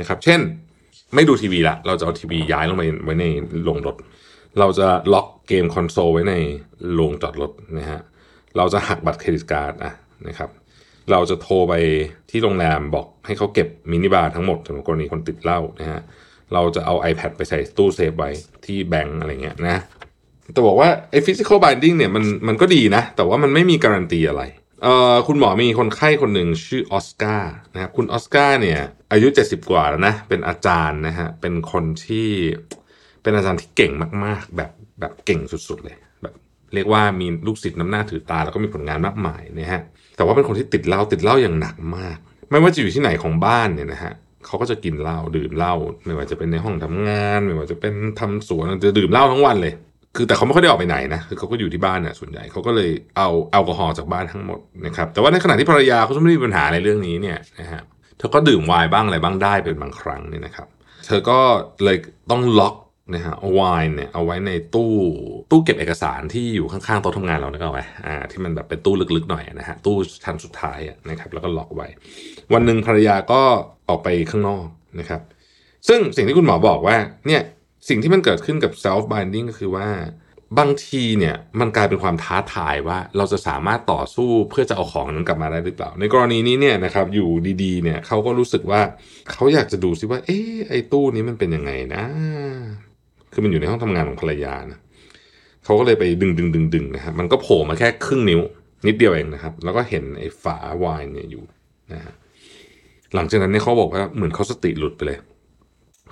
นะครับ เช่น ไม่ดูทีวีละ เราจะเอาทีวีย้ายลงไปไว้ในโรงรถ เราจะล็อกเกมคอนโซลไว้ในโรงจอดรถนะฮะ เราจะหักบัตร credit card อะนะครับ เราจะโทรไปที่โรงแรมบอกให้เขาเก็บมินิบาร์ทั้งหมดสำหรับกรณีคนติดเหล้านะฮะ เราจะเอา iPad ไปใส่ตู้เซฟไว้ที่แบงก์อะไรเงี้ยนะ แต่บอกว่าไอ้ physical binding เนี่ยมันมันก็ดีนะ แต่ว่ามันไม่มีการันตีอะไร เอ่อคุณหมอมีคนไข้คนหนึ่งชื่อออสการ์นะครับคุณออสการ์เนี่ยอายุ 70 กว่าแล้วนะ เป็นอาจารย์นะฮะเป็นคนที่เป็นอาจารย์ที่เก่งมากๆ แบบแบบเก่งสุดๆเลยแบบเรียกว่ามีลูกศิษย์น้ำหน้าถือตา แล้วก็มีผลงานมากมายนะฮะแต่ว่าเป็นคนที่ติดเหล้าติดเหล้าอย่างหนักมาก ไม่ว่าจะอยู่ที่ไหนของบ้านเนี่ยนะฮะเขาก็จะกินเหล้าดื่มเหล้าไม่ว่าจะเป็นในห้องทำงาน ไม่ว่าจะเป็นทำสวนจะดื่มเหล้าทั้งวันเลย คือแต่เขาไม่ค่อยได้ออกไปไหนนะคือเขาก็อยู่ที่บ้านน่ะส่วนใหญ่เขาก็เลยเอาแอลกอฮอล์จากบ้านทั้งหมดนะครับแต่ว่าในขณะที่ภรรยาเขาไม่ได้มีปัญหาอะไรเรื่องนี้เนี่ยนะฮะเธอก็ดื่มไวน์บ้างอะไรบ้างได้เป็นบางครั้งเนี่ยนะครับ เธอก็เลยต้องล็อกนะฮะไวน์เนี่ยเอาไว้ในตู้ตู้เก็บเอกสารที่อยู่ข้างๆโต๊ะทำงานเราเนี่ยเอาไว้อ่าที่มันแบบเป็นตู้ลึกๆหน่อยนะฮะตู้ชั้นสุดท้ายนะครับแล้วก็ล็อกไว้ วันหนึ่งภรรยาก็ออกไปข้างนอกนะครับ ซึ่งสิ่งที่คุณหมอบอกว่าเนี่ย สิ่งที่มันเกิดขึ้นกับ self binding ก็คือว่าบางทีเนี่ยมันกลายเป็นความท้าทายว่าเราจะสามารถต่อสู้เพื่อจะเอาของนั้นกลับมาได้หรือเปล่า ในกรณีนี้เนี่ยนะครับอยู่ดีๆเนี่ยเขาก็รู้สึกว่าเขาอยากจะดูซิว่า เอ๊ะไอ้ตู้นี้มันเป็นยังไงนะ คือมันอยู่ในห้องทำงานของภรรยานะเขาก็เลยไปดึงดึงดึงดึงนะครับมันก็โผล่มาแค่ครึ่งนิ้ว นิดเดียวเองนะครับ แล้วก็เห็นไอ้ฝาไวน์เนี่ยอยู่นะฮะหลังจากนั้นเนี่ยเขาบอกว่าเหมือนเขาสติหลุดไปเลย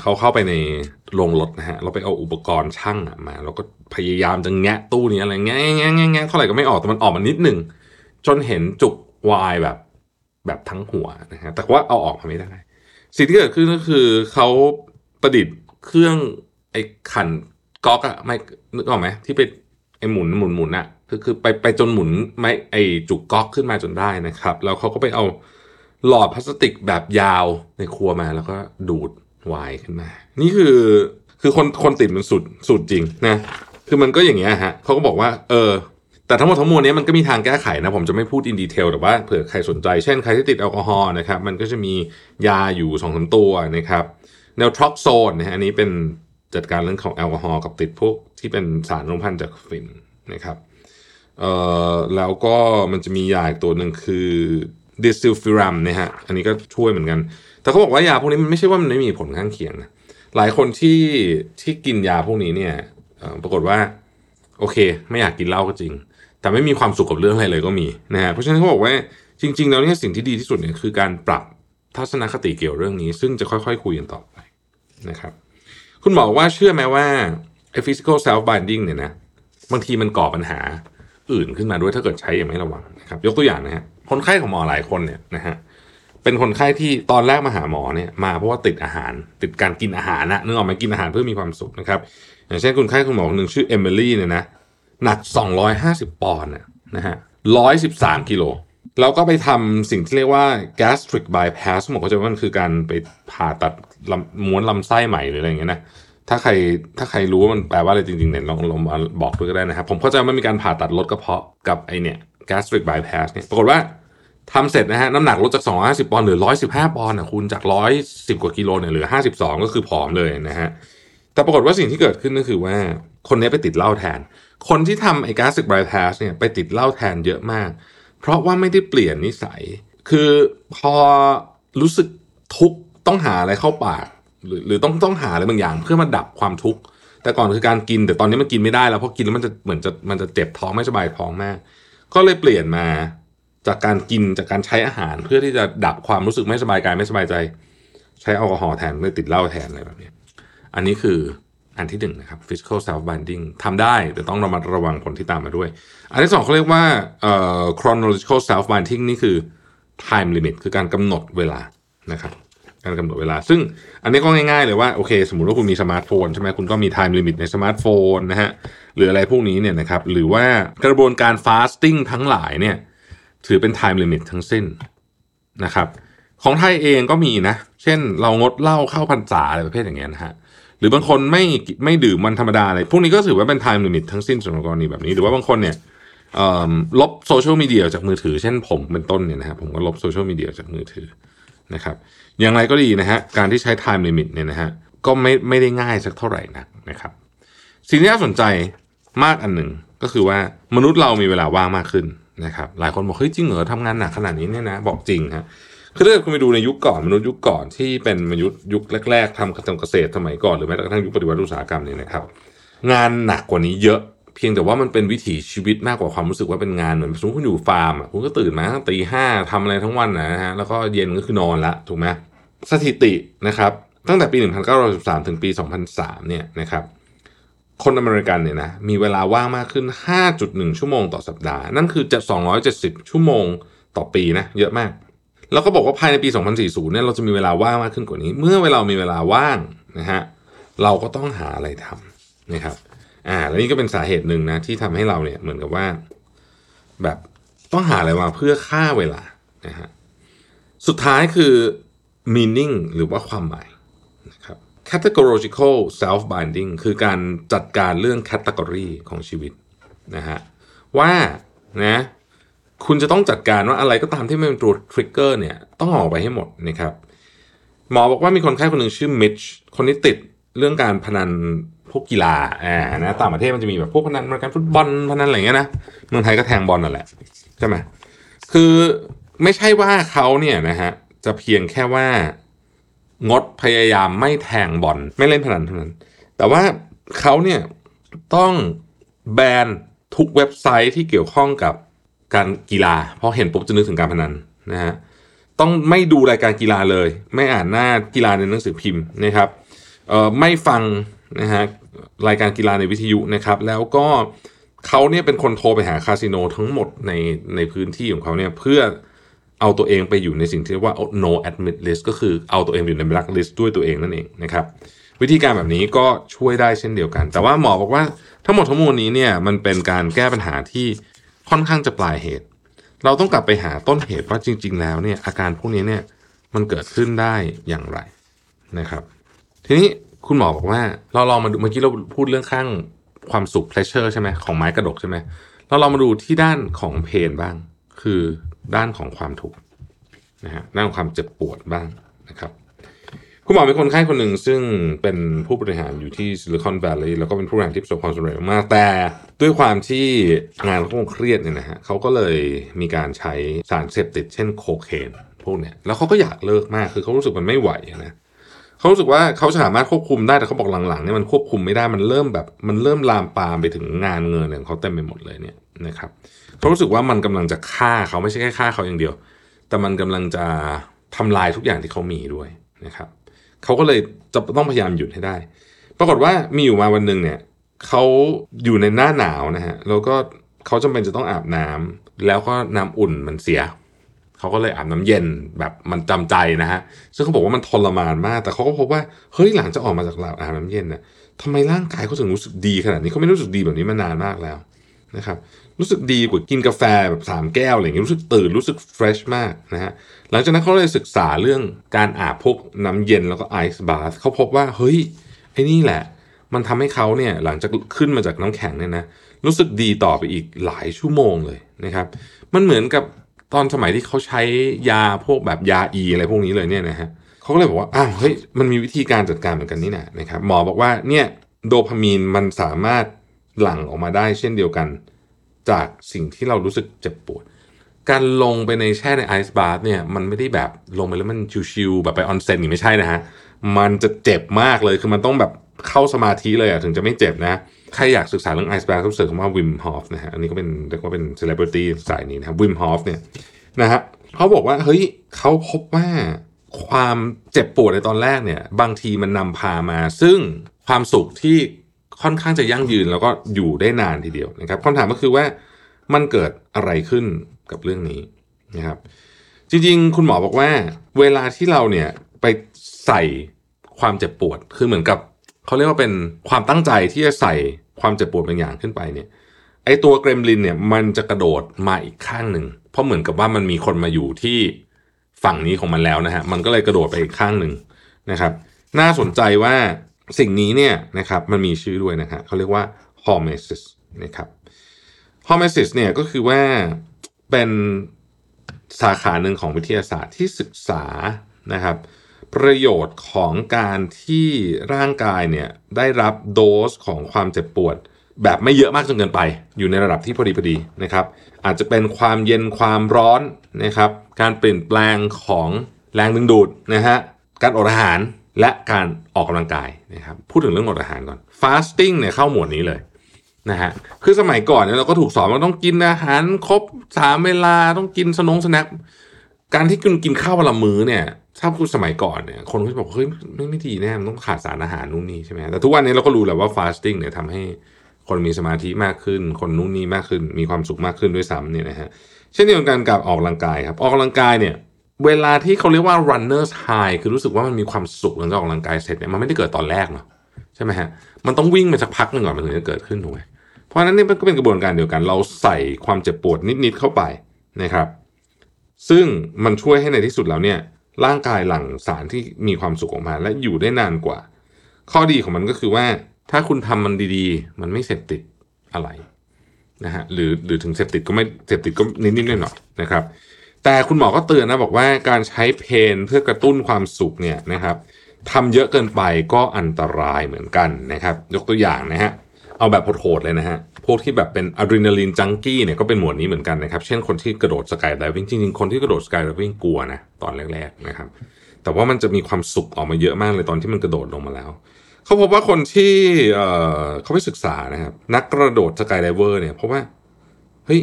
เขาเข้าไปในโรงรถนะฮะเราไปเอาอุปกรณ์ช่างมา แล้วก็พยายามจะแงะตู้นี้อะไรแงะแงะแงะแงะเท่าไหร่ก็ไม่ออกแต่มันออกมานิดหนึ่งจนเห็นจุกวายแบบแบบทั้งหัวนะฮะแต่ว่าเอาออกมาไม่ได้ สิ่งที่เกิดขึ้นก็คือเขาประดิษฐ์เครื่องไอ้ขันก๊อกอะไม่นึกออกไหมที่ไปไอ้หมุนหมุนหมุนอะคือคือไปไปจนหมุนไม่ไอ้จุกก๊อกขึ้นมาจนได้นะครับ แล้วเขาก็ไปเอาหลอดพลาสติกแบบยาวในครัวมาแล้วก็ดูด ไวน์ขึ้นมา นี่คือคือคนคนติดมันสุดสุดจริงนะคือมันก็อย่างเงี้ยฮะเขาก็บอกว่า เออ แต่ทั้งหมดทั้งมวลนี้มันก็มีทางแก้ไขนะ ผมจะไม่พูด in detail แต่ว่าเผื่อใครสนใจ เช่นใครที่ติดแอลกอฮอล์นะครับ มันก็จะมียาอยู่สองสามตัวนะครับ naltrexone นะฮะอันนี้เป็นจัดการเรื่องของแอลกอฮอล์กับติดพวกที่เป็นสารอนุพันธ์จากฝิ่นนะครับเอ่อแล้วก็มันจะมียาอีกตัวหนึ่งคือดิซิลฟิรัมนะฮะอันนี้ก็ช่วยเหมือนกัน แต่เขาบอกว่ายาพวกนี้มันไม่ใช่ว่ามันไม่มีผลข้างเคียงนะหลายคนที่ที่กินยาพวกนี้เนี่ยปรากฏว่า โอเค ไม่อยากกินเหล้าก็จริง แต่ไม่มีความสุขกับเรื่องอะไรเลยก็มีนะฮะเพราะฉะนั้นเขาบอกว่าจริง ๆ แล้วเนี่ยสิ่งที่ดีที่สุดเนี่ยคือการปรับทัศนคติเกี่ยวเรื่องนี้ ซึ่งจะค่อยๆคุยกันต่อไปนะครับ คุณหมอว่าเชื่อไหมว่าไอ้ physical self binding เนี่ยนะบางทีมันก่อปัญหาอื่นขึ้นมาด้วยถ้าเกิดใช้อย่างไม่ระวังนะครับ ยกตัวอย่างนะฮะคนไข้ของหมอหลายคนเนี่ยนะฮะ เป็นคนไข้ที่ตอนแรกมาหาหมอเนี่ยมาเพราะว่าติดอาหารติดการกินอาหารนะนึกออกไหมกินอาหารเพื่อมีความสุขนะครับ อย่างเช่นคนไข้คุณหมอคนหนึ่งชื่อเอมิลี่เนี่ยนะหนัก 250 ปอนด์น่ะนะฮะ113กิโลแล้วก็ไปทำสิ่งที่เรียกว่า gastric bypass หมอเขาจะว่ามันคือการไปผ่าตัดลำม้วนลำไส้ใหม่หรืออะไรอย่างเงี้ยนะถ้าใครถ้าใครรู้ว่ามันแปลว่าอะไรจริงๆเนี่ยลองลองบอกด้วยก็ได้นะครับ ผมเข้าใจว่ามันมีการผ่าตัดลดกระเพาะกับไอเนี่ย gastric bypass เนี่ยปรากฏว่า ทำเสร็จนะฮะน้ำหนักลดจาก 250 ปอนด์เหลือ 115 ปอนด์นะคุณจาก 110 กว่ากิโลเนี่ยเหลือ 52 ก็คือผอมเลยนะฮะแต่ปรากฏว่าสิ่งที่เกิดขึ้นก็คือว่าคนนี้ไปติดเหล้าแทน คนที่ทำไอ้ก๊าซไบรทัสเนี่ยไปติดเหล้าแทนเยอะมาก เพราะว่าไม่ได้เปลี่ยนนิสัย คือพอรู้สึกทุกข์ต้องหาอะไรเข้าปาก หรือหรือต้องต้องหาอะไรบางอย่าง เพื่อมาดับความทุกข์แต่ก่อนคือการกินแต่ตอนนี้มันกินไม่ได้แล้วเพราะกินแล้วมันจะเหมือนจะมันจะเจ็บท้องไม่สบายท้องมาก ก็เลยเปลี่ยนมา จากการกินจากการใช้อาหาร เพื่อที่จะดับความรู้สึกไม่สบายกายไม่สบายใจ ใช้แอลกอฮอล์แทนเลยติดเหล้าแทนอะไรแบบนี้อันนี้คืออันที่หนึ่งนะครับ physical self binding ทำได้แต่ต้องระมัดระวังผลที่ตามมาด้วย อันที่สองเขาเรียกว่า chronological self binding นี่คือ time limit คือการกำหนดเวลานะครับการกำหนดเวลา ซึ่งอันนี้ก็ง่ายๆเลยว่าโอเค สมมติว่าคุณมีสมาร์ทโฟนใช่ไหมคุณก็มี time limit ในสมาร์ทโฟนนะฮะหรืออะไรพวกนี้เนี่ยนะครับหรือว่ากระบวนการ fasting ทั้งหลายเนี่ย ถือเป็น time limit ทั้งสิ้นนะครับ ของไทยเองก็มีนะ เช่นเรางดเหล้าเข้าพรรษาอะไรประเภทอย่างเงี้ยนะฮะหรือบางคนไม่ไม่ดื่มวันธรรมดาอะไรพวกนี้ก็ถือว่าเป็น time limit ทั้งสิ้นสำหรับกรณีแบบนี้ หรือว่าบางคนเนี่ยลบโซเชียลมีเดียจากมือถือ เช่นผมเป็นต้นเนี่ยนะครับผมก็ลบโซเชียลมีเดียจากมือถือนะครับอย่างไรก็ดีนะฮะการที่ใช้ time limit เนี่ยนะฮะก็ไม่ไม่ได้ง่ายสักเท่าไหร่นักนะครับ สิ่งที่น่าสนใจมากอันหนึ่งก็คือว่ามนุษย์เรามีเวลาว่างมากขึ้น นะครับหลายคนบอกเฮ้ยจริงเหรอทำงานหนักขนาดนี้เนี่ยนะบอกจริงฮะคือถ้าคุณไปดูในยุคก่อนมนุษย์ยุคก่อนที่เป็นมนุษย์ยุคแรก ๆทำการเกษตรสมัยก่อนหรือแม้กระทั่งยุคปฏิวัติอุตสาหกรรมเนี่ยนะครับ งานหนักกว่านี้เยอะเพียงแต่ว่ามันเป็นวิถีชีวิตมากกว่าความรู้สึกว่าเป็นงานเหมือนสมมติคุณอยู่ฟาร์มคุณก็ตื่นมาตั้งตีห้าทำอะไรทั้งวันนะฮะแล้วก็เย็นก็คือนอนละถูกไหมสถิตินะครับตั้งแต่ปี 1913 ถึงปี 2003 เนี่ยนะครับ คนอเมริกันเนี่ยนะมีเวลาว่างมากขึ้น 5.1 ชั่วโมงต่อสัปดาห์ นั่นคือจะ 270 ชั่วโมงต่อปีนะเยอะมาก แล้วก็บอกว่าภายในปี 2040 เนี่ยเราจะมีเวลาว่างมากขึ้นกว่านี้ เมื่อเวลามีเวลาว่างนะฮะเราก็ต้องหาอะไรทำนะครับอ่าแล้วนี่ก็เป็นสาเหตุหนึ่งนะที่ทำให้เราเนี่ยเหมือนกับว่า แบบต้องหาอะไรมาเพื่อฆ่าเวลานะฮะสุดท้ายคือ meaning หรือว่าความหมาย categorical self binding คือการจัดการเรื่อง category ของชีวิตนะฮะว่านะคุณจะต้องจัดการว่าอะไรก็ตามที่ไม่เป็นตัว trigger เนี่ยต้องออกไปให้หมดนะครับหมอบอกว่ามีคนไข้คนหนึ่งชื่อมิชคนนี้ติดเรื่องการพนันพวกกีฬาอ่านะต่างประเทศมันจะมีแบบพวกพนันการฟุตบอลพนันอะไรเงี้ยนะเมืองไทยก็แทงบอลนั่นแหละใช่ไหมคือไม่ใช่ว่าเขาเนี่ยนะฮะจะเพียงแค่ว่า งดพยายามไม่แทงบอลไม่เล่นพนันเท่านั้น แต่ว่าเขาเนี่ยต้องแบนทุกเว็บไซต์ที่เกี่ยวข้องกับการกีฬาเพราะเห็นปุ๊บจะนึกถึงการพนันนะฮะต้องไม่ดูรายการกีฬาเลย ไม่อ่านหน้ากีฬาในหนังสือพิมพ์นะครับไม่ฟังนะฮะรายการกีฬาในวิทยุนะครับ แล้วก็เขาเนี่ยเป็นคนโทรไปหาคาสิโนทั้งหมดในในพื้นที่ของเขาเนี่ยเพื่อ เอาตัวเองไปอยู่ในสิ่งที่เรียกว่า no admit list ก็คือเอาตัวเองอยู่ใน black list ด้วยตัวเองนั่นเองนะครับ วิธีการแบบนี้ก็ช่วยได้เช่นเดียวกัน แต่ว่าหมอบอกว่าทั้งหมดทั้งมวลนี้เนี่ยมันเป็นการแก้ปัญหาที่ค่อนข้างจะปลายเหตุ เราต้องกลับไปหาต้นเหตุว่าจริง ๆ แล้วเนี่ยอาการพวกนี้เนี่ยมันเกิดขึ้นได้อย่างไรนะครับ ทีนี้คุณหมอบอกว่าเราลองมาดูเมื่อกี้เราพูดเรื่องข้างความสุข pleasure ใช่ไหมของไม้กระดกใช่ไหมเราลองมาดูที่ด้านของเพนบ้าง คือ ด้านของความทุกข์นะฮะด้านของความเจ็บปวดบ้างนะครับ คุณหมอเป็นคนไข้คนหนึ่งซึ่งเป็นผู้บริหารอยู่ที่ซิลิคอนแวลลีย์แล้วก็เป็นผู้บริหารที่ประสบความสำเร็จมากแต่ด้วยความที่งานเขาคงเครียดเนี่ยนะฮะเขาก็เลยมีการใช้สารเสพติดเช่นโคเคนพวกเนี้ยแล้วเขาก็อยากเลิกมากคือเขารู้สึกมันไม่ไหวนะเขารู้สึกว่าเขาสามารถควบคุมได้แต่เขาบอกหลังๆเนี่ยมันควบคุมไม่ได้มันเริ่มแบบมันเริ่มลามปามไปถึงงานเงินของเขาเต็มไปหมดเลยเนี่ยนะครับเขารู้สึกว่ามันกำลังจะฆ่าเขาไม่ใช่แค่ฆ่าเขาอย่างเดียว แต่มันกำลังจะทำลายทุกอย่างที่เขามีด้วยนะครับเขาก็เลยจะต้องพยายามหยุดให้ได้ ปรากฏว่ามีอยู่มาวันหนึ่งเนี่ยเขาอยู่ในหน้าหนาวนะฮะแล้วก็เขาจำเป็นจะต้องอาบน้ำแล้วก็น้ำอุ่นมันเสียเขาก็เลยอาบน้ำเย็นแบบมันจำใจนะฮะซึ่งเขาบอกว่ามันทรมานมาก แต่เขาก็พบว่าเฮ้ยหลังจากออกมาจากอาบน้ำเย็นน่ะทำไมร่างกายเขาถึงรู้สึกดีขนาดนี้เขาไม่รู้สึกดีแบบนี้มานานมากแล้วนะครับ รู้สึกดีกว่ากินกาแฟแบบสามแก้วอะไรอย่างเงี้ยรู้สึกตื่นรู้สึกเฟรชมากนะฮะหลังจากนั้นเขาเลยศึกษาเรื่องการอาบพวกน้ำเย็นแล้วก็ไอซ์บาร์เขาพบว่าเฮ้ยไอ้นี่แหละ มันทำให้เขาเนี่ยหลังจากขึ้นมาจากน้ำแข็งเนี่ยนะรู้สึกดีต่อไปอีกหลายชั่วโมงเลยนะครับมันเหมือนกับตอนสมัยที่เขาใช้ยาพวกแบบยาอีอะไรพวกนี้เลยเนี่ยนะฮะเขาก็เลยบอกว่าอ้าวเฮ้ยมันมีวิธีการจัดการเหมือนกันนี่นะนะครับหมอบอกว่าเนี่ยโดพามีนมันสามารถหลั่งออกมาได้เช่นเดียวกัน จากสิ่งที่เรารู้สึกเจ็บปวด การลงไปในแช่ในไอซ์บาร์เนี่ยมันไม่ได้แบบลงไปแล้วมันชิวๆแบบไปออนเซ็นนี่ไม่ใช่นะฮะมันจะเจ็บมากเลยคือมันต้องแบบเข้าสมาธิเลยอะถึงจะไม่เจ็บนะ ใครอยากศึกษาเรื่องไอซ์บาร์ก็ search คำว่า Wim Hof นะฮะ อันนี้ก็เป็นเรียกว่าเป็นเซเลบริตี้สายนี้นะครับ Wim Hof เนี่ยนะฮะเขาบอกว่าเฮ้ยเขาพบว่าความเจ็บปวดในตอนแรกเนี่ย บางทีมันนำพามา ซึ่งความสุขที่ ค่อนข้างจะยั่งยืนแล้วก็อยู่ได้นานทีเดียวนะครับคำถามก็คือว่ามันเกิดอะไรขึ้นกับเรื่องนี้นะครับจริงๆ คุณหมอบอกว่า เวลาที่เราเนี่ยไปใส่ความเจ็บปวดคือเหมือนกับเขาเรียกว่าเป็นความตั้งใจที่จะใส่ความเจ็บปวดบางอย่างขึ้นไปเนี่ยไอตัวเกรมลินเนี่ยมันจะกระโดดมาอีกข้างหนึ่งเพราะเหมือนกับว่ามันมีคนมาอยู่ที่ฝั่งนี้ของมันแล้วนะฮะมันก็เลยกระโดดไปอีกข้างหนึ่งนะครับ น่าสนใจว่า สิ่งนี้เนี่ยนะครับมันมีชื่อด้วยนะฮะเขาเรียกว่า hormesis นะครับ hormesis เนี่ยก็คือว่าเป็นสาขาหนึ่งของวิทยาศาสตร์ที่ศึกษานะครับ ประโยชน์ของการที่ร่างกายเนี่ยได้รับโดสของความเจ็บปวด แบบไม่เยอะมากจนเกินไป อยู่ในระดับที่พอดีพอดีนะครับ อาจจะเป็นความเย็นความร้อนนะครับ การเปลี่ยนแปลงของแรงดึงดูดนะฮะการอดอาหาร และการออกกำลังกายนะครับพูดถึงเรื่องอดอาหารก่อน fasting เนี่ยเข้าหมวดนี้เลยนะฮะคือสมัยก่อนเนี่ยเราก็ถูกสอนว่าต้องกินอาหารครบสามเวลาต้องกินสนงสแน็คการที่คุณกินข้าววันละมื้อเนี่ยถ้าคุณสมัยก่อนเนี่ยคนก็จะบอกเฮ้ยไม่ไม่ดีแน่มันต้องขาดสารอาหารนู่นนี่ใช่ไหมแต่ทุกวันนี้เราก็รู้แล้วว่า fasting เนี่ยทำให้คนมีสมาธิมากขึ้น คนนู่นนี่มากขึ้น มีความสุขมากขึ้นด้วยซ้ำเนี่ยนะฮะเช่นเดียวกันกับออกกำลังกายครับออกกำลังกายเนี่ย เวลาที่เขาเรียกว่า runners high คือรู้สึกว่ามันมีความสุขหลังจากออกกำลังกายเสร็จเนี่ยมันไม่ได้เกิดตอนแรกเนาะใช่ไหมฮะมันต้องวิ่งไปสักพักหนึ่งก่อนมันถึงจะเกิดขึ้นถูกไหมเพราะฉะนั้นนี่ก็เป็นกระบวนการเดียวกัน เราใส่ความเจ็บปวดนิดๆเข้าไปนะครับ ซึ่งมันช่วยให้ในที่สุดแล้วเนี่ยร่างกายหลั่งสารที่มีความสุขออกมาและอยู่ได้นานกว่า ข้อดีของมันก็คือว่า ถ้าคุณทำมันดีๆ มันไม่เสพติดอะไรนะฮะหรือหรือถึงเสพติดก็ไม่เสพติดก็นิดๆหน่อยๆนะครับ แต่คุณหมอก็เตือนนะบอกว่าการใช้เพนเพื่อกระตุ้นความสุขเนี่ยนะครับทำเยอะเกินไปก็อันตรายเหมือนกันนะครับ ยกตัวอย่างนะฮะเอาแบบโหดๆเลยนะฮะพวกที่แบบเป็นอะดรีนาลีนจังกี้เนี่ยก็เป็นหมวดนี้เหมือนกันนะครับ เช่นคนที่กระโดดสกายไดวิ่งจริงๆ คนที่กระโดดสกายไดวิ่งกลัวนะตอนแรกๆนะครับ แต่ว่ามันจะมีความสุขออกมาเยอะมากเลยตอนที่มันกระโดดลงมาแล้ว เขาพบว่าคนที่เอ่อเขาไปศึกษานะครับ นักกระโดดสกายไดเวอร์เนี่ยเพราะว่าเฮ้ย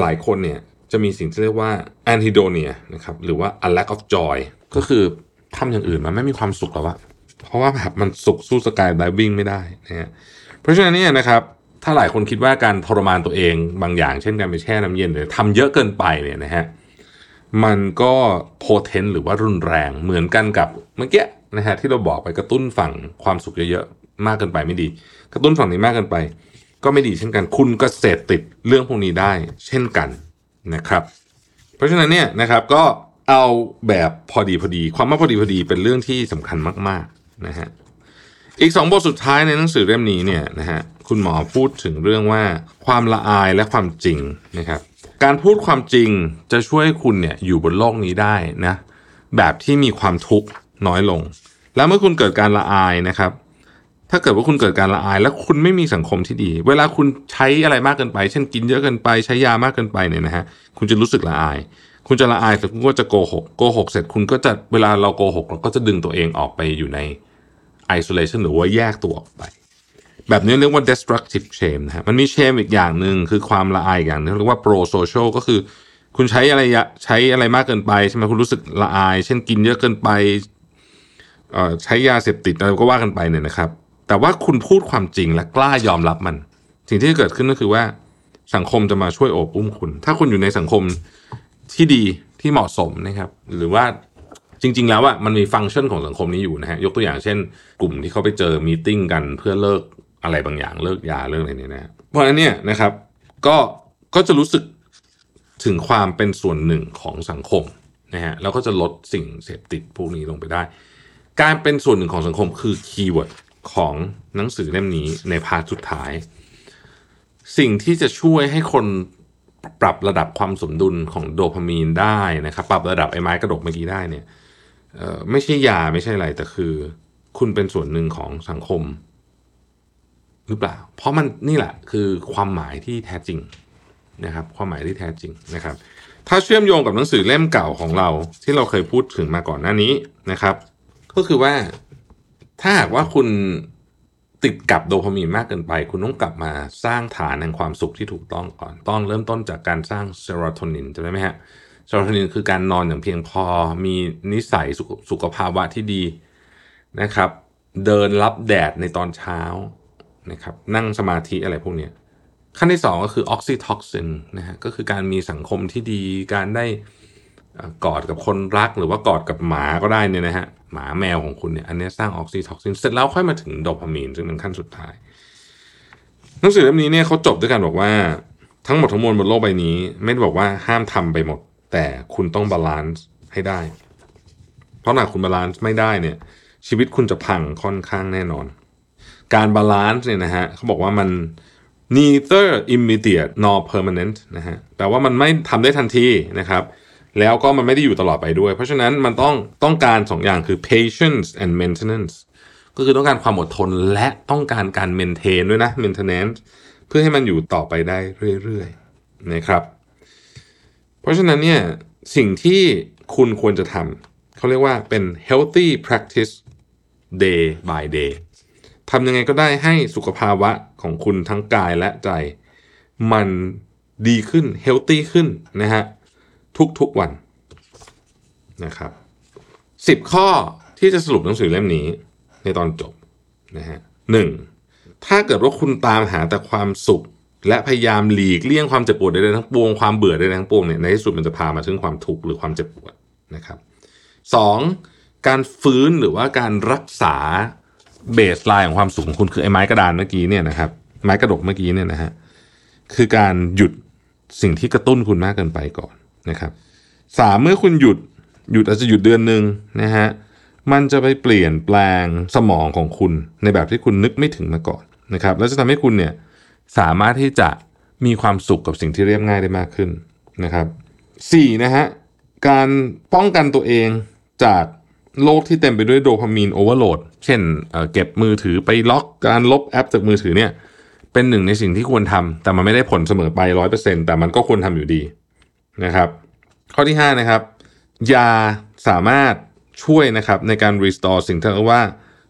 หลายคนเนี่ย จะมีสิ่งที่เรียกว่า anhedonia นะครับหรือว่า a lack of joy ก็คือทำอย่างอื่นมันไม่มีความสุขแล้วอะเพราะว่าแบบมันสุขสู้สกายไดวิ่งไม่ได้นะฮะเพราะฉะนั้นเนี่ยนะครับถ้าหลายคนคิดว่าการทรมานตัวเองบางอย่างเช่นการไปแช่น้ำเย็นหรือทำเยอะเกินไปเนี่ยนะฮะมันก็โพเทนหรือว่ารุนแรงเหมือนกันกับเมื่อกี้นะฮะที่เราบอกไปกระตุ้นฝั่งความสุขเยอะๆมากเกินไปไม่ดี กระตุ้นฝั่งนี้มากเกินไป ก็ไม่ดีเช่นกัน คุณก็เสพติดเรื่องพวกนี้ได้ เช่นกัน นะครับ เพราะฉะนั้นเนี่ยนะครับก็เอาแบบพอดีพอดี ความว่าพอดีพอดีเป็นเรื่องที่สำคัญมาก ๆนะฮะอีกสองบทสุดท้ายในหนังสือเล่มนี้เนี่ยนะฮะคุณหมอพูดถึงเรื่องว่าความละอายและความจริงนะครับ การพูดความจริงจะช่วยคุณเนี่ยอยู่บนโลกนี้ได้นะแบบที่มีความทุกข์น้อยลง แล้วเมื่อคุณเกิดการละอายนะครับ ถ้าเกิดว่าคุณเกิดการละอาย และคุณไม่มีสังคมที่ดี เวลาคุณใช้อะไรมากเกินไป เช่นกินเยอะเกินไปใช้ยามากเกินไปเนี่ยนะฮะคุณจะรู้สึกละอาย คุณจะละอายแต่คุณก็จะโกหกโกหกเสร็จคุณก็จะเวลาเราโกหกเราก็จะดึงตัวเองออกไปอยู่ใน isolation หรือว่าแยกตัวออกไปแบบนี้เรียกว่า destructive shame นะฮะ มันมี shame อีกอย่างหนึ่งคือความละอายอย่างนึงเรียกว่า pro social ก็คือ คุณใช้อะไรใช้อะไรมากเกินไปใช่ไหมคุณรู้สึกละอาย เช่นกินเยอะเกินไปใช้ยาเสพติดอะไรก็ว่ากันไปเนี่ยนะครับ แต่ว่าคุณพูดความจริงและกล้ายอมรับมัน สิ่งที่เกิดขึ้นก็คือว่าสังคมจะมาช่วยโอบอุ้มคุณ ถ้าคุณอยู่ในสังคมที่ดีที่เหมาะสมนะครับ หรือว่าจริง ๆ แล้วอะมันมีฟังก์ชันของสังคมนี้อยู่นะฮะยกตัวอย่างเช่น กลุ่มที่เขาไปเจอ meeting กันเพื่อเลิกอะไรบางอย่างเลิกยาเลิกอะไรเนี่ยนะเพราะฉะนั้นเนี่ยนะครับก็ก็จะรู้สึกถึงความเป็นส่วนหนึ่งของสังคมนะฮะแล้วก็จะลดสิ่งเสพติดพวกนี้ลงไปได้ การเป็นส่วนหนึ่งของสังคมคือ keyword ของหนังสือเล่มนี้ในพาร์ทสุดท้าย สิ่งที่จะช่วยให้คนปรับระดับความสมดุลของโดพามีนได้นะครับ ปรับระดับไอ้ไม้กระดกเมื่อกี้ได้เนี่ยไม่ใช่ยาไม่ใช่อะไรแต่คือ คุณเป็นส่วนหนึ่งของสังคม หรือเปล่า เพราะมันนี่แหละคือความหมายที่แท้จริงนะครับ ความหมายที่แท้จริงนะครับ ถ้าเชื่อมโยงกับหนังสือเล่มเก่าของเราที่เราเคยพูดถึงมาก่อนหน้านี้นะครับ ก็คือว่า ถ้าหากว่าคุณติดกับโดพามีนมากเกินไป คุณต้องกลับมาสร้างฐานแห่งความสุขที่ถูกต้องก่อน ต้องเริ่มต้นจากการสร้างเซโรโทนินจำได้ไหมฮะเซโรโทนินคือการนอนอย่างเพียงพอ มีนิสัยสุขสุขภาวะที่ดีนะครับ เดินรับแดดในตอนเช้านะครับ นั่งสมาธิอะไรพวกนี้ขั้นที่สองก็คือออกซิทอกซินนะฮะก็คือการมีสังคมที่ดีการได้ กอดกับคนรักหรือว่ากอดกับหมาก็ได้เนี่ยนะฮะหมาแมวของคุณเนี่ยอันนี้สร้างออกซิโทซินเสร็จแล้วค่อยมาถึงโดพามีนซึ่งเป็นขั้นสุดท้ายหนังสือเล่มนี้เนี่ยเขาจบด้วยการบอกว่าทั้งหมดทั้งมวลบนโลกใบนี้ ไม่ได้บอกว่าห้ามทำไปหมด แต่คุณต้อง balance ให้ได้ เพราะหากคุณ balance ไม่ได้เนี่ย ชีวิตคุณจะพังค่อนข้างแน่นอน การ balance เนี่ยนะฮะเขาบอกว่ามัน neither immediate nor permanent นะฮะแปลว่ามันไม่ทำได้ทันทีนะครับ แล้วก็มันไม่ได้อยู่ตลอดไปด้วย เพราะฉะนั้นมันต้องต้องการสองอย่างคือ patience and maintenance ก็คือต้องการความอดทนและต้องการการ maintain ด้วยนะ maintenance เพื่อให้มันอยู่ต่อไปได้เรื่อยๆนะครับ เพราะฉะนั้นเนี่ยสิ่งที่คุณควรจะทำเขาเรียกว่าเป็น healthy practice day by day ทำยังไงก็ได้ให้สุขภาวะของคุณทั้งกายและใจ มันดีขึ้น healthy ขึ้นนะฮะ ทุกๆวันนะครับสิบข้อที่จะสรุปหนังสือเล่มนี้ในตอนจบนะฮะหนึ่งถ้าเกิดว่าคุณตามหาแต่ความสุข และพยายามหลีกเลี่ยงความเจ็บปวดใดๆทั้งปวงความเบื่อใดๆทั้งปวงเนี่ยในที่สุดมันจะพามาถึงความทุกข์หรือความเจ็บปวดนะครับสองการฟื้นหรือว่าการรักษาเบสไลน์ของความสุขของคุณคือไอ้ไม้กระดานเมื่อกี้เนี่ยนะครับไม้กระดกเมื่อกี้เนี่ยนะฮะคือการหยุดสิ่งที่กระตุ้นคุณมากเกินไปก่อน นะครับสามเมื่อคุณหยุดหยุดอาจจะหยุดเดือนหนึ่งนะฮะมันจะไปเปลี่ยนแปลงสมองของคุณในแบบที่คุณนึกไม่ถึงมาก่อนนะครับแล้วจะทำให้คุณเนี่ยสามารถที่จะมีความสุขกับสิ่งที่เรียบง่ายได้มากขึ้นนะครับสี่นะฮะการป้องกันตัวเองจากโลกที่เต็มไปด้วยโดพามีนโอเวอร์โหลด เช่นเเก็บมือถือไปล็อกการลบแอปจากมือถือเนี่ยเป็นหนึ่งในสิ่งที่ควรทำแต่มันไม่ได้ผลเสมอไปร้อยเปอร์เซ็นแต่มันก็ควรทำอยู่ดี นะครับ ข้อที่ห้านะครับยาสามารถช่วยนะครับในการ restore สิ่งที่เรียกว่า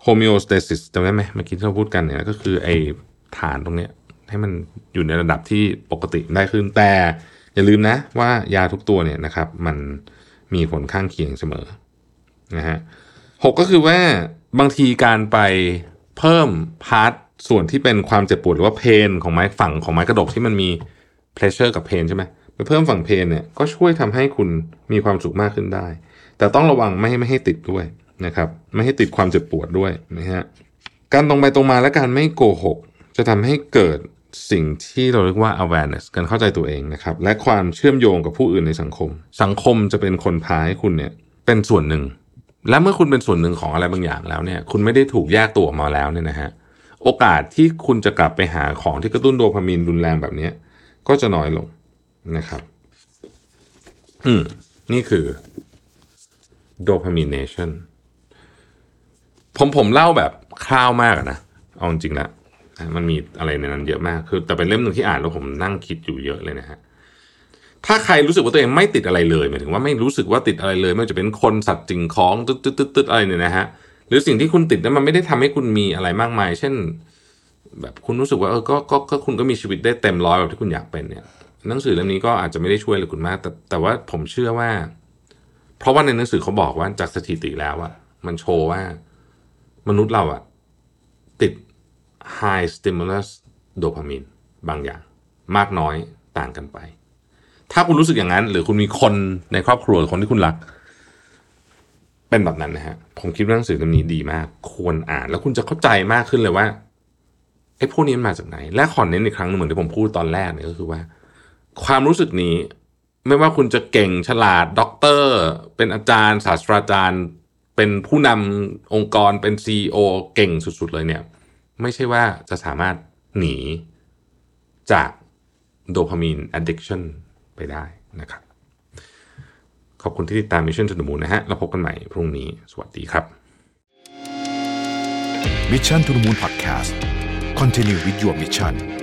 homeostasis จำได้ไหมเมื่อกี้ที่เราพูดกันเนี่ยก็คือไอ้ฐานตรงเนี้ยให้มันอยู่ในระดับที่ปกติได้ขึ้น แต่อย่าลืมนะว่ายาทุกตัวเนี่ยนะครับ มันมีผลข้างเคียงเสมอนะฮะหกก็คือว่าบางทีการไปเพิ่มพาร์ทส่วนที่เป็นความเจ็บปวดหรือว่าเพนของไม้ฝั่งของไม้กระดกที่มันมี pleasure กับเพนใช่ไหม เพิ่มฝั่งเพนเนี่ยก็ช่วยทำให้คุณมีความสุขมากขึ้นได้ แต่ต้องระวังไม่ให้ไม่ให้ติดด้วยนะครับไม่ให้ติดความเจ็บปวดด้วยนะฮะการตรงไปตรงมาและการไม่โกหก จะทำให้เกิดสิ่งที่เราเรียกว่า awareness การเข้าใจตัวเองนะครับ และความเชื่อมโยงกับผู้อื่นในสังคม สังคมจะเป็นคนพาให้คุณเนี่ยเป็นส่วนหนึ่ง และเมื่อคุณเป็นส่วนหนึ่งของอะไรบางอย่างแล้วเนี่ย คุณไม่ได้ถูกแยกตัวออกมาแล้วเนี่ยนะฮะโอกาสที่คุณจะกลับไปหาของที่กระตุ้นโดพามีนรุนแรงแบบนี้ก็จะน้อยลง นะครับ อืม นี่คือ dopamination ผมผมเล่าแบบคร่าวมากนะ เอาจริงแล้วมันมีอะไรในนั้นเยอะมาก คือ แต่เป็นเล่มหนึ่งที่อ่านแล้วผมนั่งคิดอยู่เยอะเลยนะฮะ ถ้าใครรู้สึกว่าตัวเองไม่ติดอะไรเลยหมายถึงว่าไม่รู้สึกว่าติดอะไรเลย ไม่ว่าจะเป็นคนสัตว์สิ่งของตึ๊ดตึ๊ดตึ๊ดตึ๊ดอะไรเนี่ยนะฮะ หรือสิ่งที่คุณติดนั้นมันไม่ได้ทำให้คุณมีอะไรมากมาย เช่น แบบคุณรู้สึกว่าเออก็ก็ก็คุณก็มีชีวิตได้เต็มร้อยแบบที่คุณอยากเป็นเนี่ย หนังสือเล่มนี้ก็อาจจะไม่ได้ช่วยอะไรคุณมาก แต่แต่ว่าผมเชื่อว่า เพราะว่าในหนังสือเขาบอกว่าจากสถิติแล้วอะมันโชว์ว่ามนุษย์เราอะติด high stimulus dopamine บางอย่าง มากน้อยต่างกันไป ถ้าคุณรู้สึกอย่างนั้น หรือคุณมีคนในครอบครัวคนที่คุณรัก เป็นแบบนั้นนะฮะ ผมคิดว่าหนังสือเล่มนี้ดีมาก ควรอ่าน แล้วคุณจะเข้าใจมากขึ้นเลยว่าไอ้พวกนี้มันมาจากไหน และขอเน้นอีกครั้งหนึงเหมือนที่ผมพูดตอนแรกเนี่ยก็คือว่า ความรู้สึกนี้ ไม่ว่าคุณจะเก่งฉลาดด็อกเตอร์ เป็นอาจารย์ ศาสตราจารย์ เป็นผู้นำองค์กรเป็นซีอเก่งสุดๆเลยเนี่ย ไม่ใช่ว่าจะสามารถหนีจากโดพามีน addiction ไปได้นะครับ ขอบคุณที่ติดตาม Mission to the Moon นะฮะเราพบกันใหม่พรุ่งนี้ สวัสดีครับ Mission to the Moon Podcast Continue with your mission